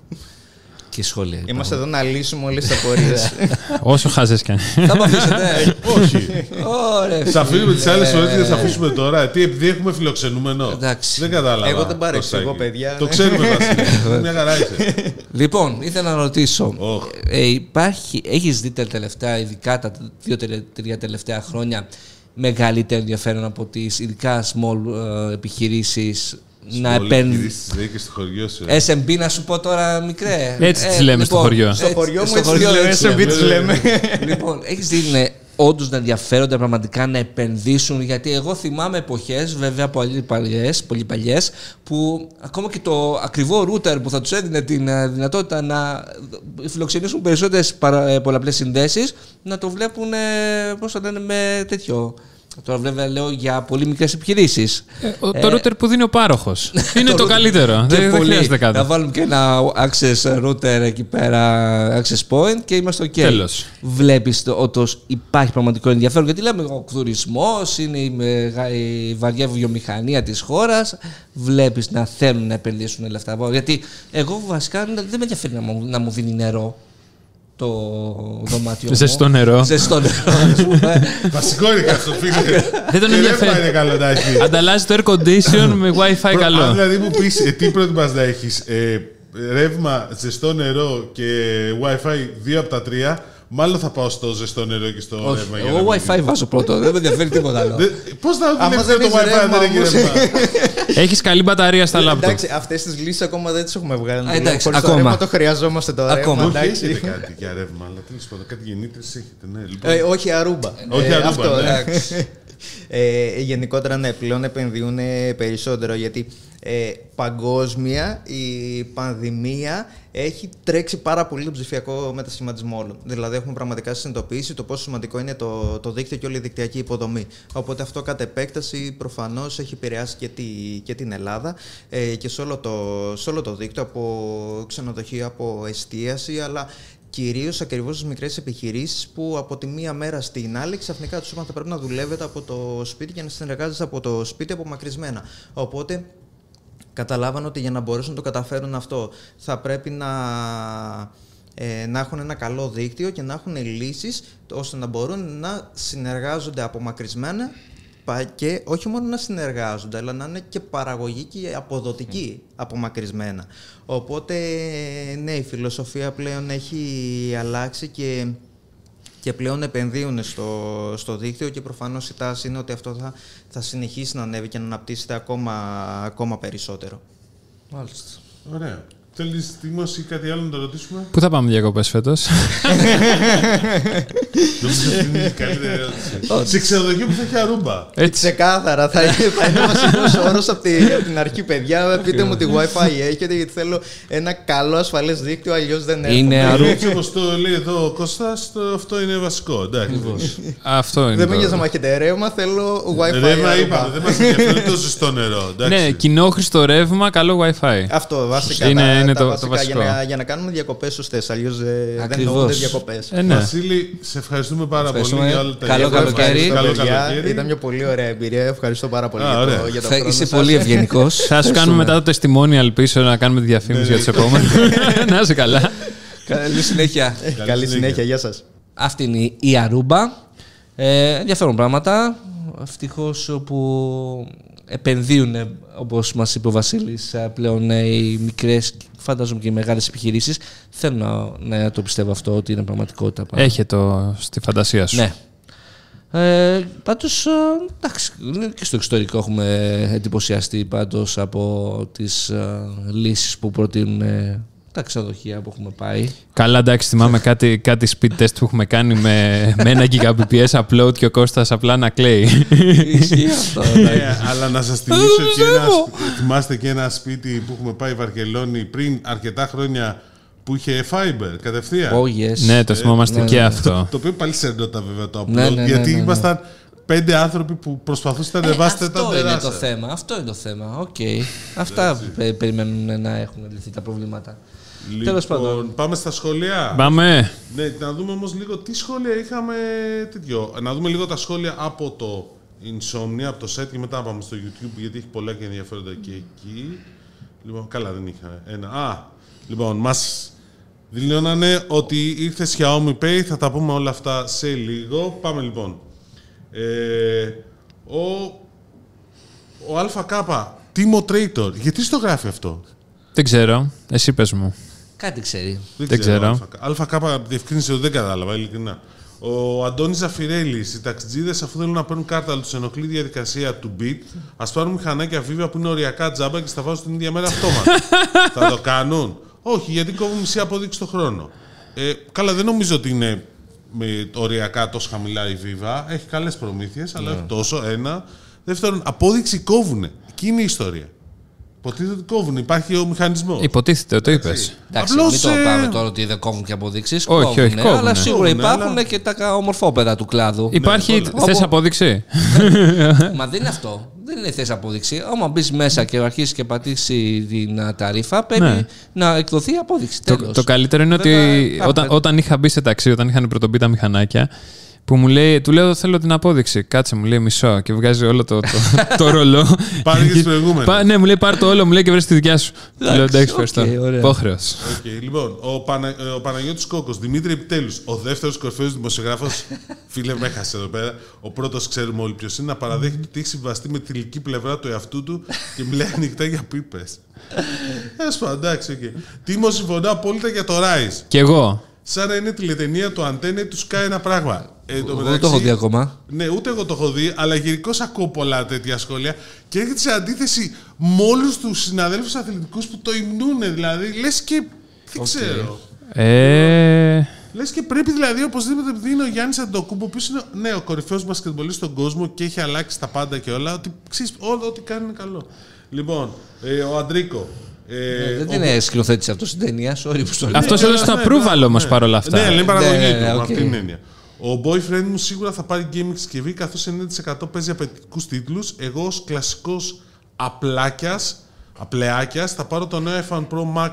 Και σχόλια. Είμαστε εδώ να λύσουμε όλες τις απορίες. Όσο χαζέ κι αν. Θα με αφήσετε. Όχι. Ωραία. Θα αφήνουμε τις άλλες ώρες θα αφήσουμε τώρα. Τι, επειδή έχουμε φιλοξενούμενο. Εντάξει. Δεν κατάλαβα. Εγώ δεν παρεξηγώ, πώς θα γίνει. παιδιά. Το ξέρουμε, Βασίλη. Μια χαρά είσαι. Λοιπόν, ήθελα να ρωτήσω. Οχ. Ε, υπάρχει, έχεις δει τα τελευταία, ειδικά τα δύο-τρία τελευταία χρόνια, μεγαλύτερο ενδιαφέρον από τις ειδικά small ε, επιχειρήσεις να Πολύ επένδυουν. γυρίσεις, λέει και στο χωριό σου. ε. SMB να σου πω τώρα μικρέ. Έτσι τις λέμε στο χωριό. Στο χωριό μου στο έτσι χωριό λέμε, έτσι SMB τις λέμε. λοιπόν, έχεις δει ναι, όντως να ενδιαφέρονται πραγματικά να επενδύσουν. Γιατί εγώ θυμάμαι εποχές, βέβαια πολύ παλιές, πολύ παλιές, που ακόμα και το ακριβό router που θα τους έδινε την ε, δυνατότητα να φιλοξενήσουν περισσότερες πολλαπλές συνδέσεις, να το βλέπουν, πώς το λένε, με τέτοιο. Τώρα βέβαια λέω για πολύ μικρές επιχειρήσεις. το router που δίνει ο πάροχος. Είναι το καλύτερο. Δεν δεν χρειάζεται Να κάτι. βάλουμε και ένα access router εκεί πέρα, access point και είμαστε ok. Τέλος. Βλέπεις ότι υπάρχει πραγματικό ενδιαφέρον. Γιατί λέμε ο κτουρισμός, είναι η, μεγα- η βαριά βιομηχανία της χώρας. Βλέπεις να θέλουν να επενδύσουν λεφτά. Γιατί εγώ βασικά δεν με ενδιαφέρει να μου, να μου δίνει νερό το δωμάτιο. μου. Ζεστό νερό. Ζεστό νερό, ας πούμε. Βασικό είναι και αυτό, φίλε. Δεν τον Και ενδιαφέρει. ρεύμα είναι καλό να έχει. Ανταλλάσσει το air condition με wifi Αν καλό. δηλαδή μου πεις τι προτιμάς να έχεις, ρεύμα, ζεστό νερό και WiFi δύο από τα τρία, μάλλον θα πάω στο ζεστό νερό και στο Όχι, ρεύμα. για εγώ να μην- WiFi βάζω πρώτο. Δεν με ενδιαφέρει τίποτα άλλο. Πώς θα Άμα δουλεύει δεν το έχεις WiFi αν δεν ρεύμα έχει όμως. ρεύμα. Έχεις καλή μπαταρία στα λάπτοπ. Εντάξει, αυτές τις λύσεις ακόμα δεν τις έχουμε βγάλει. Α, εντάξει, Χωρίς το ακόμα. ρεύμα το χρειαζόμαστε το ρεύμα. Ακόμα. Όχι, εντάξει. έχετε κάτι για ρεύμα, αλλά τέλος πάντων κάτι γεννήτρες έχετε. Ναι, λοιπόν. Ε, όχι αρούμπα. Όχι Ε, Αρούμπα, αυτό, ναι. εντάξει. Ε, γενικότερα ναι, πλέον επενδύουν περισσότερο γιατί ε, παγκόσμια η πανδημία έχει τρέξει πάρα πολύ τον ψηφιακό μετασχηματισμό όλων. Δηλαδή έχουμε πραγματικά συνειδητοποιήσει το πόσο σημαντικό είναι το, το δίκτυο και όλη η δικτυακή υποδομή. Οπότε αυτό κατ' επέκταση προφανώς έχει επηρεάσει και, τη, και την Ελλάδα ε, και σε όλο, το, σε όλο το δίκτυο από ξενοδοχεία, από εστίαση αλλά Κυρίως ακριβώς στις μικρές επιχειρήσεις που από τη μία μέρα στην άλλη ξαφνικά τους είπαν θα πρέπει να δουλεύετε από το σπίτι και να συνεργάζεστε από το σπίτι απομακρυσμένα. Οπότε καταλάβαν ότι για να μπορέσουν να το καταφέρουν αυτό θα πρέπει να, ε, να έχουν ένα καλό δίκτυο και να έχουν λύσεις ώστε να μπορούν να συνεργάζονται απομακρυσμένα πα- και όχι μόνο να συνεργάζονται, αλλά να είναι και παραγωγικοί και αποδοτικοί απομακρυσμένα. Οπότε, ναι, η φιλοσοφία πλέον έχει αλλάξει και, και πλέον επενδύουν στο, στο δίκτυο και προφανώς η τάση είναι ότι αυτό θα, θα συνεχίσει να ανέβει και να αναπτύσσεται ακόμα, ακόμα περισσότερο. Μάλιστα. Ωραία. Θέλεις τίμωση ή κάτι άλλο να το ρωτήσουμε; Πού θα πάμε διακοπές φέτος; Νομίζω ότι είναι η καλύτερη ερώτηση. Σε ξενοδοχείο που θα έχει αρούμπα. Έτσι. Ξεκάθαρα. Θα, θα είναι βασικός όρος από, τη- από την αρχή, παιδιά. Πείτε μου τι WiFi έχετε, γιατί θέλω ένα καλό ασφαλές δίκτυο, αλλιώς δεν έχω. Είναι αρού. Έτσι όπω το λέει εδώ ο Κώστας, το- αυτό είναι βασικό. Εντάξει. Αυτό είναι. Δεν με το- νοιάζει να έχετε ρεύμα, θέλω WiFi. Ρεύμα Aruba. είπαμε, δεν μας ενδιαφέρει το ζεστό νερό. εντάξει. Ναι, κοινόχρηστο ρεύμα, καλό WiFi. Αυτό βασικά. Είναι- τα, είναι τα το- το βασικά, βασικό. Για να, για να κάνουμε διακοπές σωστές. Αλλιώς δεν Ακριβώς. εννοούνται διακοπές. Ε, ναι. Βασίλη, σε ευχαριστούμε πάρα πολύ Ευχαριστούμε. για όλα τα Καλό διάφορα. καλοκαίρι. Καλό Παιδιά, καλοκαίρι. Ήταν μια πολύ ωραία εμπειρία. Ευχαριστώ πάρα πολύ Α, για, ωραία. το, για το Θα χρόνο είσαι σας. πολύ ευγενικός. Θα σου κάνουμε μετά το testimonial πίσω να κάνουμε τη διαφήμιση για τους επόμενους. Να είσαι καλά. Καλή συνέχεια. Καλή συνέχεια. συνέχεια. Γεια σας. Αυτή είναι η Αρούμπα. Ε, ενδιαφέρον πράγματα. Ευτυχώς που επενδύουν, όπως μας είπε ο Βασίλης, πλέον ε, οι μικρές, φαντάζομαι και οι μεγάλες επιχειρήσεις. Θέλω να, να το πιστεύω αυτό ότι είναι πραγματικότητα. πάντα. Έχει το στη φαντασία σου. Ναι. Ε, Πάντως, εντάξει, και στο εξωτερικό έχουμε εντυπωσιαστεί πάντως από τις ε, λύσεις που προτείνουν ε, τα ξενοδοχεία που έχουμε πάει. Καλά, εντάξει, θυμάμαι κάτι, κάτι speed test που έχουμε κάνει με, με ένα gigabps upload και ο Κώστας απλά να κλαίει. Ισχύει αυτό. Ε, αλλά να σας θυμίσω και ένα, σπ- θυμάστε και ένα σπίτι που έχουμε πάει Βαρκελόνη πριν αρκετά χρόνια που είχε fiber κατευθείαν. Oh, yes. ναι, το θυμόμαστε ναι, και ναι. αυτό. Το οποίο πάλι σερνόταν βέβαια το upload, Ναι, ναι, ναι, γιατί ναι, ναι. ήμασταν πέντε άνθρωποι που προσπαθούσαν να ανεβάσετε τα αυτό είναι τεράστια. το θέμα. Αυτό είναι το θέμα. Οκ. Αυτά πε- περιμένουν να έχουν λυθεί τα προβλήματα. Τέλος πάντων. Λοιπόν, πάμε στα σχόλια. Πάμε. Ναι, να δούμε όμως λίγο τι σχόλια είχαμε τέτοιο. Να δούμε λίγο τα σχόλια από το Insomnia, από το set και μετά να πάμε στο YouTube γιατί έχει πολλά και ενδιαφέροντα και εκεί. Λοιπόν, καλά δεν είχα ένα. Α, λοιπόν, μας δηλώνανε ότι ήρθε Xiaomi Pay, θα τα πούμε όλα αυτά σε λίγο. Πάμε λοιπόν. Ε, ο, ο ΑΚ, Timo Traitor, γιατί στο γράφει αυτό; Δεν ξέρω. Εσύ πες μου. Κάτι ξέρει. Δεν ξέρω. ΑΚ διευκρίνησε ότι δεν κατάλαβα, ειλικρινά. Ο Αντώνης Ζαφυρέλη, οι ταξιτζίδες, αφού θέλουν να παίρνουν κάρτα, αλλά τους ενοχλεί η διαδικασία του beat, ας πάρουν μηχανάκια βίβα που είναι οριακά τζάμπα και στα βάζουν την ίδια μέρα αυτόματα. Θα το κάνουν; Όχι, γιατί κόβουν μισή απόδειξη το χρόνο. Ε, καλά, δεν νομίζω ότι είναι με οριακά τόσο χαμηλά η Viva. Έχει καλές προμήθειες, αλλά όχι τόσο. Ένα. Δεύτερον, απόδειξη κόβουνε. Εκεί είναι η ιστορία. Υποτίθεται ότι κόβουν. Υπάρχει ο μηχανισμός. Υποτίθεται, το είπες. Εντάξει, Απλώς, μην το ε, πάμε τώρα ότι δεν κόβουν και αποδείξεις. όχι, κόβουνε, κόβουνε. Αλλά σίγουρα Κόβουνε, υπάρχουν αλλά- και τα ομορφόπεδα του κλάδου. Υπάρχει. όλα. Θες Όπου- απόδειξη. Μα δεν είναι αυτό. Δεν είναι θέση απόδειξη. Άμα μπεις μέσα και αρχίσεις και πατήσεις την α, ταρήφα, πρέπει Ναι. να εκδοθεί η απόδειξη. Το, Τέλος. το καλύτερο είναι ότι Βέβαια, υπάρχουν- όταν, όταν είχα μπει σε ταξί, όταν είχαν πρωτομπεί τα μηχανάκια, που μου λέει, του λέω θέλω την απόδειξη. Κάτσε, μου λέει μισό και βγάζει όλο το, το, το ρολό. Πάρε και τις προηγούμενες. Πά- ναι, μου λέει πάρ το όλο, μου λέει και βρες τη δικιά σου. Του λέω εντάξει, οκ, ευχαριστώ. ωραία. Υπόχρεος. Οκ, λοιπόν, ο, Πανα... ε, ο Παναγιώτης Κόκος, Δημήτρη Επιτέλους, ο δεύτερος κορυφαίος δημοσιογράφος. φίλε, με έχασε εδώ πέρα. Ο πρώτος ξέρουμε όλοι ποιος είναι, να παραδέχεται ότι έχει συμβιβαστεί με τη θηλυκή πλευρά του εαυτού του και μιλάει ανοιχτά για πίπες. Τέλος πάντων, εντάξει, οκ. Τίμος συμφωνώ απόλυτα για το Rise. Κι εγώ. Σαν να είναι τηλεταινία του Αντέννα, τους σκάει ένα πράγμα. Ε, το Εγώ δεν μεταξύ- το έχω δει ακόμα. Ναι, ούτε εγώ το έχω δει, αλλά γενικώ ακούω πολλά τέτοια σχόλια και έρχεται σε αντίθεση με όλους τους συναδέλφους αθλητικούς που το υμνούν. Δηλαδή, λες και. Δεν ξέρω. Ε, Λες και πρέπει δηλαδή οπωσδήποτε, επειδή είναι ο Γιάννης Αντετοκούνμπο, ο οποίος είναι ναι, ο κορυφαίος μπασκετμπολίστ στον κόσμο και έχει αλλάξει τα πάντα και όλα, ότι ξέρεις, όλο ό,τι κάνει είναι καλό. Λοιπόν, ε, ο Αντρίκο. Ε, δεν ο- είναι σκηνοθέτη αυτό στην ταινία. Sorry που στο λέω. αυτός Ναι, έδωσε το ναι, approval ναι, όμως ναι. παρόλα αυτά. Ναι, λέει παραγωγή Ναι, του, ναι, με οκ. αυτή την έννοια. Ο boyfriend μου σίγουρα θα πάρει gaming συσκευή καθώς 90% παίζει απαιτητικούς τίτλους. Εγώ ως κλασικός Απλάκιας, Απλάκιας, θα πάρω το νέο F1 Pro Max.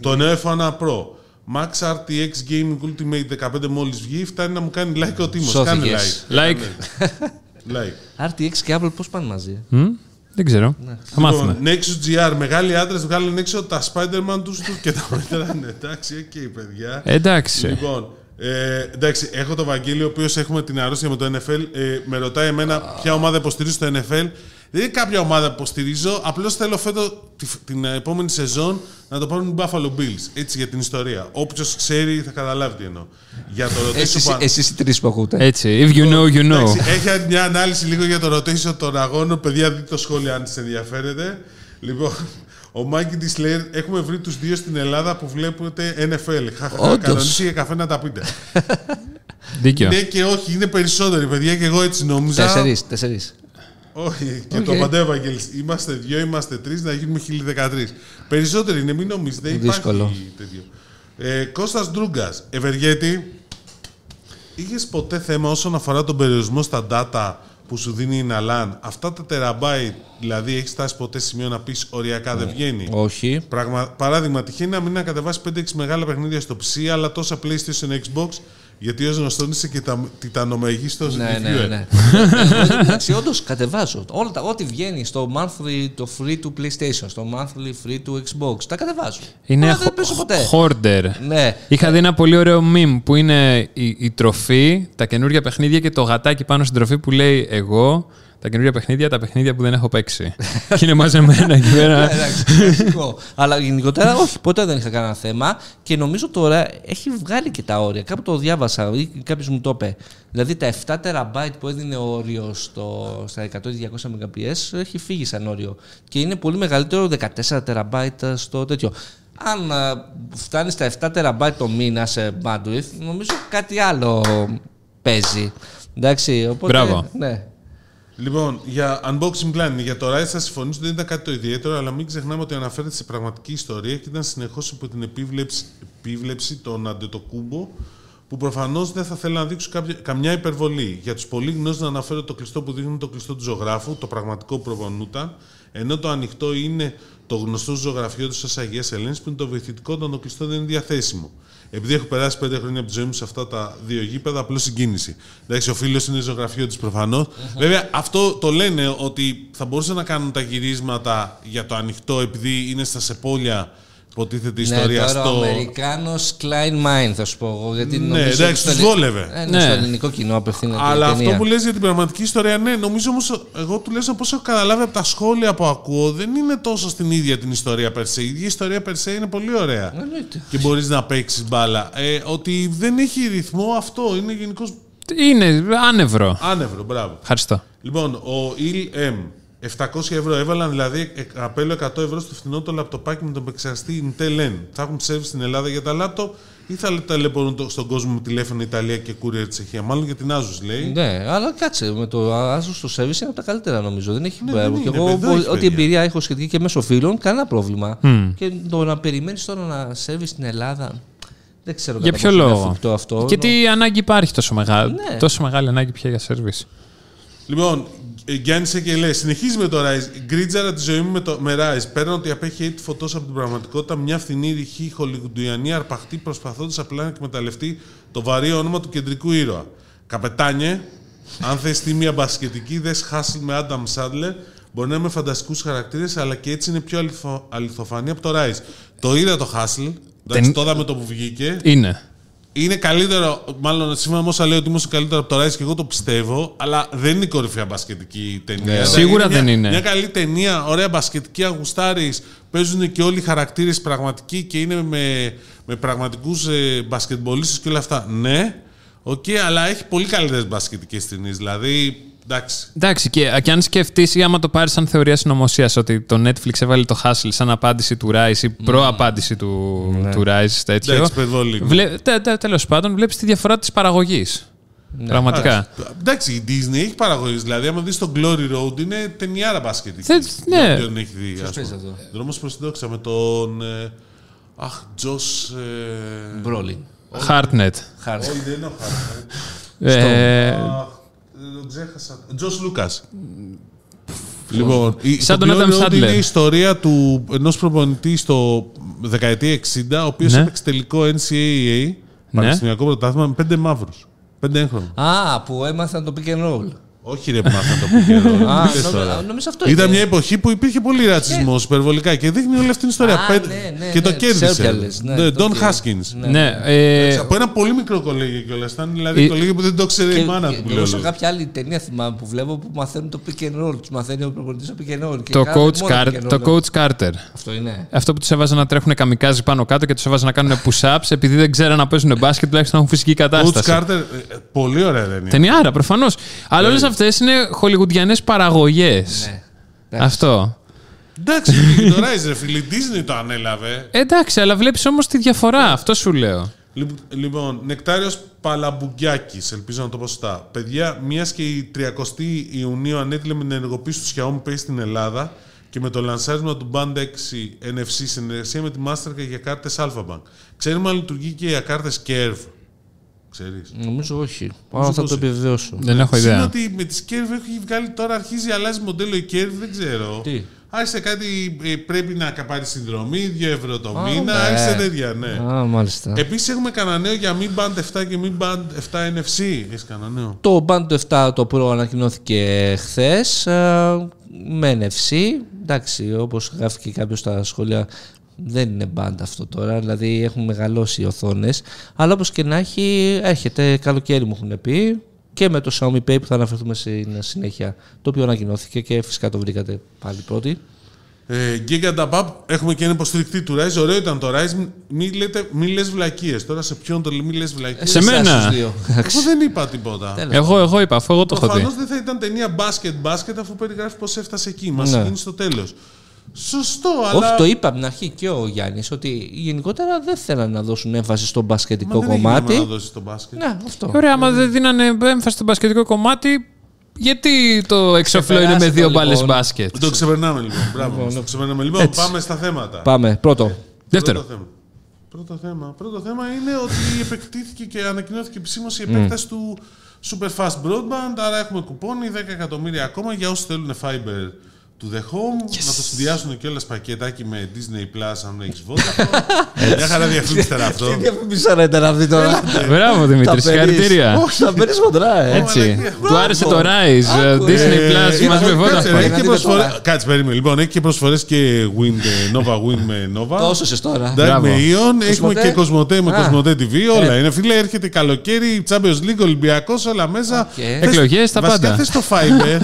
Το νέο F1 Pro. Max RTX Gaming Ultimate 15 μόλις βγει, φτάνει να μου κάνει like ο Τίμος. Κάνει Σώθηκες. like. like. like. RTX και Apple πώς πάνε μαζί. Μμ, Δεν ξέρω. Θα μάθουμε. Λοιπόν, Nexus GR, μεγάλοι άντρες βγάζουν έξω τα Spider-Man τους και τα μετράνε. Εντάξει, οκ, παιδιά. Εντάξει. Λοιπόν, ε, εντάξει, έχω τον Βαγγέλη, ο οποίος έχουμε την αρρώστια με το NFL. Ε, με ρωτάει εμένα ποια ομάδα υποστηρίζω στο NFL. Δεν είναι κάποια ομάδα που υποστηρίζω. Απλώς θέλω φέτο τη- την επόμενη σεζόν να το πάρουν οι Buffalo Bills. Έτσι για την ιστορία. Όποιος ξέρει θα καταλάβει τι εννοώ. Για το rotation Εσείς, που- εσείς οι τρεις που ακούτε. Έτσι. If you know, you know. Εντάξει, έχει μια ανάλυση λίγο για το rotation των αγώνων. Παιδιά, δείτε το σχόλιο αν σας ενδιαφέρεται. Λοιπόν, Ο Μάγκη Ντισλέρ, έχουμε βρει τους δύο στην Ελλάδα που βλέπετε NFL. Χαχαχα, Όντως. κανονίσει για καφέ να τα πείτε. Δίκιο. ναι και όχι, είναι περισσότεροι παιδιά και εγώ έτσι νόμιζα. Τέσσερις, τέσσερις. Όχι, και Οκ. το απαντάει ο Ευαγγέλης. Είμαστε δύο, είμαστε τρεις, να γίνουμε 1013. Περισσότεροι είναι, μην νομίζετε, δεν Δύσκολο. υπάρχει τέτοιο. Ε, Κώστας Ντρούγκας, Ευεργέτη, είχες ποτέ θέμα όσον αφορά τον περιορισμό στα data που σου δίνει η Ναλάν; Αυτά τα τεραμπάιτ, δηλαδή έχεις φτάσει ποτέ σημείο να πεις οριακά δεν βγαίνει; Όχι. Πραγμα... Παράδειγμα, τυχαίνει να μην να κατεβάσει 5-6 μεγάλα παιχνίδια στο PC, αλλά τόσα PlayStation Xbox, γιατί ως γνωστόν είσαι και τα... τιτανομεγίστος Ναι, ναι, reviewer. ναι. Εντάξει, όντως κατεβάζω. Όλα τα, ό,τι βγαίνει στο monthly, το free to PlayStation, στο monthly free to Xbox, τα κατεβάζω. Είναι Αλλά δεν χο- παίζω ποτέ. hoarder. Ναι. Είχα δει ένα πολύ ωραίο meme που είναι η, η τροφή, τα καινούργια παιχνίδια και το γατάκι πάνω στην τροφή που λέει εγώ, τα καινούργια παιχνίδια, τα παιχνίδια που δεν έχω παίξει. και είναι μαζεμένα εκεί πέρα. Ναι, εντάξει, κλασικό. Αλλά γενικότερα, όχι, ποτέ δεν είχα κανένα θέμα και νομίζω τώρα έχει βγάλει και τα όρια. Κάπου το διάβασα ή κάποιος μου το είπε. Δηλαδή τα 7 τεραμπάιτ που έδινε όριος στο, στα 100-200 Mbps έχει φύγει σαν όριο. Και είναι πολύ μεγαλύτερο 14 τεραμπάιτ στο τέτοιο. Αν α, φτάνεις στα 7 τεραμπάιτ το μήνα σε bandwidth, νομίζω κάτι άλλο παίζει. Εντάξει, οπότε. Μπράβο. Ναι. Λοιπόν, για unboxing plan, για το Rise θα συμφωνήσω ότι δεν ήταν κάτι το ιδιαίτερο, αλλά μην ξεχνάμε ότι αναφέρεται σε πραγματική ιστορία και ήταν συνεχώς υπό την επίβλεψη, επίβλεψη των Αντετοκούμπο, που προφανώς δεν θα θέλουν να δείξουν κάποια, καμιά υπερβολή. Για τους πολύ γνώστου να αναφέρω το κλειστό που δείχνει το κλειστό του ζωγράφου, το πραγματικό που προπονούταν, ενώ το ανοιχτό είναι το γνωστό ζωγραφιό του ω Αγίας Ελένης, που είναι το βοηθητικό όταν το κλειστό δεν είναι διαθέσιμο. Επειδή έχω περάσει πέντε χρόνια από τη ζωή μου σε αυτά τα δύο γήπεδα, απλώς συγκίνηση. Εντάξει, ο φίλος είναι ζωγραφιό τη προφανώ. Βέβαια, αυτό το λένε ότι θα μπορούσαν να κάνουν τα γυρίσματα για το ανοιχτό, επειδή είναι στα σεπόλια, υποτίθεται η ιστορία ναι, τώρα στο. ο Αμερικάνος Klein Mind θα σου πω εγώ. Γιατί Ναι, νομίζω εντάξει, ότι στο τους ελλη- βόλευε. Ε, ναι, Ναι. στο ελληνικό κοινό απευθύνεται Αλλά η αυτό ταινία. που λες για την πραγματική ιστορία, ναι, νομίζω όμως, εγώ τουλάχιστον πώ έχω καταλάβει από τα σχόλια που ακούω, δεν είναι τόσο στην ίδια την ιστορία περσέ. Η ίδια ιστορία περσέ είναι πολύ ωραία. Εννοείται. και μπορείς να παίξεις μπάλα. Ε, ότι δεν έχει ρυθμό αυτό. Είναι γενικώς Είναι άνευρο. άνευρο. Μπράβο. Ευχαριστώ. Λοιπόν, ο Il M. 700 ευρώ έβαλαν δηλαδή ε, καπέλο 100 ευρώ στο φθηνό το λαπτοπάκι με τον επεξεργαστή Intel N. Θα έχουν service στην Ελλάδα για τα λάπτοπ ή θα ταλαιπωρούν το- στον κόσμο με τηλέφωνο Ιταλία και courier Τσεχία; Μάλλον για την Asus λέει. Ναι, αλλά κάτσε. Με το Asus το service είναι από τα καλύτερα νομίζω. Δεν έχει Ναι, δεν και είναι, εγώ, παιδός έχει, ό,τι παιδιά. εμπειρία έχω σχετική και μέσω φίλων, κανένα πρόβλημα. Και το να περιμένεις τώρα να service στην Ελλάδα. Δεν ξέρω Για κατά ποιο πόσο είναι λόγο; εφικτό αυτό. Και τι ανάγκη υπάρχει τόσο μεγάλη. Ναι. Τόσο μεγάλη ανάγκη πια για service. Λοιπόν, ε, Γιάννη και λέει: Συνεχίζει με το Rise. Γκρίτζαρα τη ζωή μου με, το, με Rise. Πέραν ότι απέχει έτσι φωτός από την πραγματικότητα, μια φθηνή ρηχή χολιγουντιανή αρπαχτή προσπαθώντας απλά να εκμεταλλευτεί το βαρύ όνομα του κεντρικού ήρωα. Καπετάνιε, αν θες τίμια μπασκετική, δες Χάσλ με Άνταμ Σάντλερ. Μπορεί να είναι με φανταστικούς χαρακτήρες, αλλά και έτσι είναι πιο αληθο, αληθοφανή από το Rise. Το είδα το Χάσλ. Εντάξει, Δεν- το είδα με το που βγήκε. Είναι. Είναι καλύτερο, μάλλον σύμφωνα με όσα λέει ότι είναι καλύτερο από το Rise και εγώ το πιστεύω, αλλά δεν είναι η κορυφαία μπασκετική ταινία. Δηλαδή, Σίγουρα μια, δεν είναι. Μια καλή ταινία, ωραία μπασκετική, γουστάρεις, παίζουν και όλοι οι χαρακτήρες πραγματικοί και είναι με, με πραγματικούς ε, μπασκετμπολίστες και όλα αυτά. Ναι, οκ, αλλά έχει πολύ καλύτερες μπασκετικές ταινίες. Δηλαδή, εντάξει. Εντάξει, και, και αν σκεφτείς ή άμα το πάρεις σαν θεωρία συνωμοσίας ότι το Netflix έβαλε το Hustle σαν απάντηση του Rise ή προ-απάντηση του, του Rise, τέτοιο. Εντάξει, παιδό λίγο. Βλέ, τε, τε, τέλος πάντων, βλέπεις τη διαφορά της παραγωγής. Πραγματικά. Εντάξει, η Disney έχει παραγωγής. Δηλαδή, άμα δεις το Glory Road, είναι ταινιάρα μπασκετική. Θε- ναι. Για όποιον έχει δει. ας παίζει πούμε. αυτό; Δρόμος προς την δόξα με τον. ε, αχ, Τζος. Ε, Μπρόλιν. Hartnett. Χάρη. όχι, δεν είναι ο Χάρτ. Ε, Αχ, τον ξέχασα. Τζος Λούκας. Λοιπόν, η, Σαν το τον Glory Adam Road Sandler. είναι η ιστορία του ενός προπονητή στο δεκαετία 60, ο οποίος Ναι. έπαιξε τελικό NCAA, Πανεπιστημιακό πρωτάθλημα, με πέντε μαύρους. Πέντε έγχρωμους. Α, που έμαθαν το pick and roll. Όχι ρε που μάθαν το πικερό. Α, Τι θες νομι- τώρα. νομίζω αυτό Ήταν είναι. μια εποχή που υπήρχε πολύ ρατσισμός υπερβολικά και δείχνει όλη αυτή την ιστορία. Α, Πέντε- ναι, ναι, και το ναι, κέρδισε. Σέρπιαλες, ναι, Ναι, το Don κέρδισε. Haskins. Ναι. ναι, ε, Από ένα πολύ μικρό κολέγιο κιόλας. Ήταν δηλαδή Ε, κολέγιο που δεν το ξέρει Και- η μάνα και του που εγώ λέω. σε κάποια άλλη ταινία θυμάμαι που βλέπω που μαθαίνουν το pick and roll. Τους μαθαίνει ο προπονητής το pick and roll. και το, κάνουν coach μόνο Car- pick and το roll. coach Carter. Αυτό είναι. Αυτό που τους έβαζαν να τρέχουν καμικάζι πάνω κάτω και τους έβαζαν να κάνουν push-ups επειδή δεν ξέραν να παίζουν μπάσκετ, τουλάχιστον να έχουν φυσική Coach κατάσταση. Carter, ε, ε, πολύ ωραία δεν είναι. Ταινιάρα, προφανώς. Αλλά όλες αυτές είναι χολιγουντιανές παραγωγές. Ναι. Εντάξει. Αυτό. Εντάξει, πήγε το Rise, ρε φίλε. Η Disney το ανέλαβε. Εντάξει, αλλά βλέπεις όμως τη διαφορά. Αυτό σου λέω. Λοιπόν, Λοιπόν, Νεκτάριος Παλαμπουγκιάκης, ελπίζω να το πω σωστά. Παιδιά, μιας και η 30η Ιουνίου ανέτειλε με την ενεργοποίηση του Xiaomi Pay στην Ελλάδα και με το λανσάρισμα του Band 6 NFC σε συνεργασία με τη Mastercard για κάρτες Alphabank. Ξέρουμε αν λειτουργεί και για κάρτες Curve. Ξέρεις. Νομίζω όχι. Πάω θα το πως όχι. επιβεβαιώσω. Δεν έχω Είναι ιδέα. ότι με τις Curve έχει βγάλει τώρα, αρχίζει, αλλάζει μοντέλο η Curve, δεν ξέρω. Τι; Άρχισε κάτι, ε, πρέπει να πάρει συνδρομή, 2 ευρώ το Α, μήνα, ναι. άρχισε τέτοια, ναι. Α, μάλιστα. Επίσης έχουμε κανένα νέο για Mi Band 7 και Mi Band 7 NFC. Έχεις κανένα νέο; Το Band 7 το Pro ανακοινώθηκε χθες με NFC. Εντάξει, όπως γράφει κάποιος στα σχόλια, δεν είναι band αυτό τώρα. Δηλαδή έχουν μεγαλώσει οι οθόνες. Αλλά όπως και να έχει, έρχεται καλοκαίρι μου έχουν πει. Και με το Xiaomi Pay που θα αναφερθούμε στην συνέχεια. Το οποίο ανακοινώθηκε και φυσικά το βρήκατε πάλι πρώτη. Ε, Giga Dabab, έχουμε και ένα υποστηρικτή του Rise. Ωραίο ήταν το Rise. Μην μη, λέτε, μη λες βλακίες. Τώρα σε ποιον το λέει, μη λες βλακίες. Σε Εσάς μένα. τους δύο. Εγώ δεν είπα τίποτα. Τέλος. Εγώ, εγώ είπα, αφού εγώ το έχω δει. Προφανώ δεν θα ήταν ταινία μπάσκετ μπάσκετ αφού περιγράφει πώς έφτασε εκεί. Μας Ναι. γίνει στο τέλος. Σωστό, αλλά. Όχι, το είπα από την αρχή και ο Γιάννης ότι γενικότερα δεν θέλανε να δώσουν έμφαση στο Μα μπασκετικό δεν έχει κομμάτι. νόημα να δώσει το μπάσκετ. Ναι, αυτό. Ωραία, άμα δεν δίνανε έμφαση στο μπασκετικό κομμάτι, γιατί το εξώφυλλο είναι με Ξεπεράσετε δύο το, μπάλες λοιπόν. μπάσκετ. Το ξεπερνάμε λοιπόν. Μπράβο. Λοιπόν, το ξεπερνάμε. Λοιπόν, έτσι. πάμε στα θέματα. Πάμε. Πρώτο. Δεύτερο. Πρώτο θέμα. Πρώτο θέμα. Πρώτο θέμα είναι ότι επεκτήθηκε και ανακοινώθηκε επισήμως η επέκταση του Super Fast Broadband. Άρα έχουμε κουπόνι 10 εκατομμύρια ακόμα για όσοι θέλουν Fiber to the home. Να το συνδυάσουν και όλα πακετάκι με Disney Plus αν έχεις Vodafone. Μια χαρά διαφήμιση τώρα αυτό. Τι διαφημίσα να ήταν αυτή τώρα. Μπράβο, Δημήτρης, Τα παίρνεις. συγχαρητήρια. Όχι, θα παίρνει χοντρά, ε. Έτσι. μαλακία. Του άρεσε το Rise, ε, Άκου, Disney Ε, Plus ε, μαζί με κάτσε, Vodafone. Έχει Να και δείτε προσφορές- τώρα. Κάτσε, περίμενε. Λοιπόν, έχει και προσφορές και Wind, ε, Nova Win με Nova. Το έσωσες τώρα. Εντάξει, Μπράβο. με Ion, έχουμε Κοσμοτέ. και Κοσμοτέ με Α. Κοσμοτέ TV, όλα Ε. είναι. Φίλε, έρχεται καλοκαίρι, Champions League, Ολυμπιακός, όλα μέσα. Οκ. Θες- Εκλογές, τα βασικά πάντα. θες το Fiber.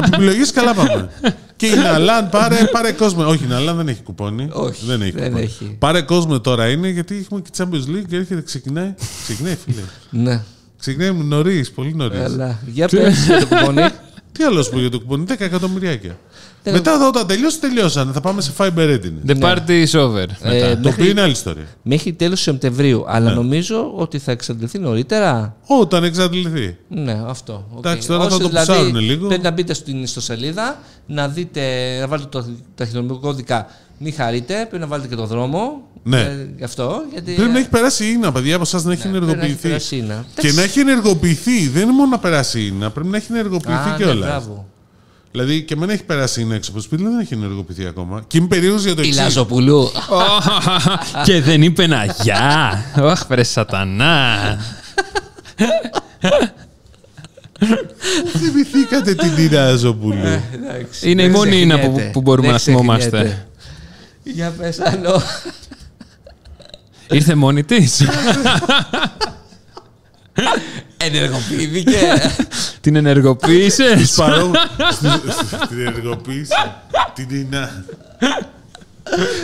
Επιλογές καλά πάμε. Και η Ναλάν, πάρε, πάρε κόσμο. Όχι, η Ναλάν δεν έχει κουπόνι. Όχι, δεν έχει. δεν κουπόνι. έχει. Πάρε κόσμο τώρα είναι γιατί έχουμε και Champions League και έρχεται, ξεκινάει. Ξεκινάει, φίλε. Ναι. Ξεκινάει νωρίς, πολύ νωρίς. Έλα. Για πες για το κουπόνι. Τι άλλο σου πω για το κουπόνι, 10 εκατομμυριάκια. Τέλος. Μετά θα- όταν τελειώσει, τελειώσανε. Θα πάμε σε Fiber Readiness. The party is over. Ε, μετά. Το οποίο μέχρι, είναι άλλη ιστορία. μέχρι τέλος Σεπτεμβρίου. Αλλά νομίζω ότι θα εξαντληθεί νωρίτερα. Όταν εξαντληθεί. Ναι, αυτό. οκ. Εντάξει, τώρα θα Όσοι το δηλαδή ψάρουνε λίγο. Πρέπει να μπείτε στην ιστοσελίδα, να δείτε, να βάλετε το ταχυδρομικό κώδικα. Μην χαρείτε, πρέπει να βάλετε και το δρόμο. Ναι. Ε, γι' αυτό. Γιατί, Πρέπει να έχει περάσει η ίνα, παιδιά, από εσάς να έχει ναι, πρέπει να έχει ενεργοποιηθεί. περάσει η ίνα. Και να έχει ενεργοποιηθεί. Δεν είναι μόνο να περάσει η ίνα, πρέπει να έχει ενεργοποιηθεί Α, ναι, κιόλα. μπράβο. Δηλαδή και εμένα έχει περάσει η ίνα έξω από το σπίτι, αλλά δεν έχει ενεργοποιηθεί ακόμα. Και είμαι περίεργος για το Η εξή. Λαζοπουλού. Και δεν είπε ένα γεια. Ωχ, βρε σατανά. Θυμηθήκατε την Ίνα Ζοπούλου. Εντάξει, Είναι η δεν μόνη Ίνα που- ξεχνιέται. που μπορούμε Δεν να θυμόμαστε. ξεχνιέται. Για πες άλλο. Ήρθε μόνη της. Ενεργοποιήθηκε. Την ενεργοποίησες; Παρό... Την ενεργοποίηση. Την Ίνα.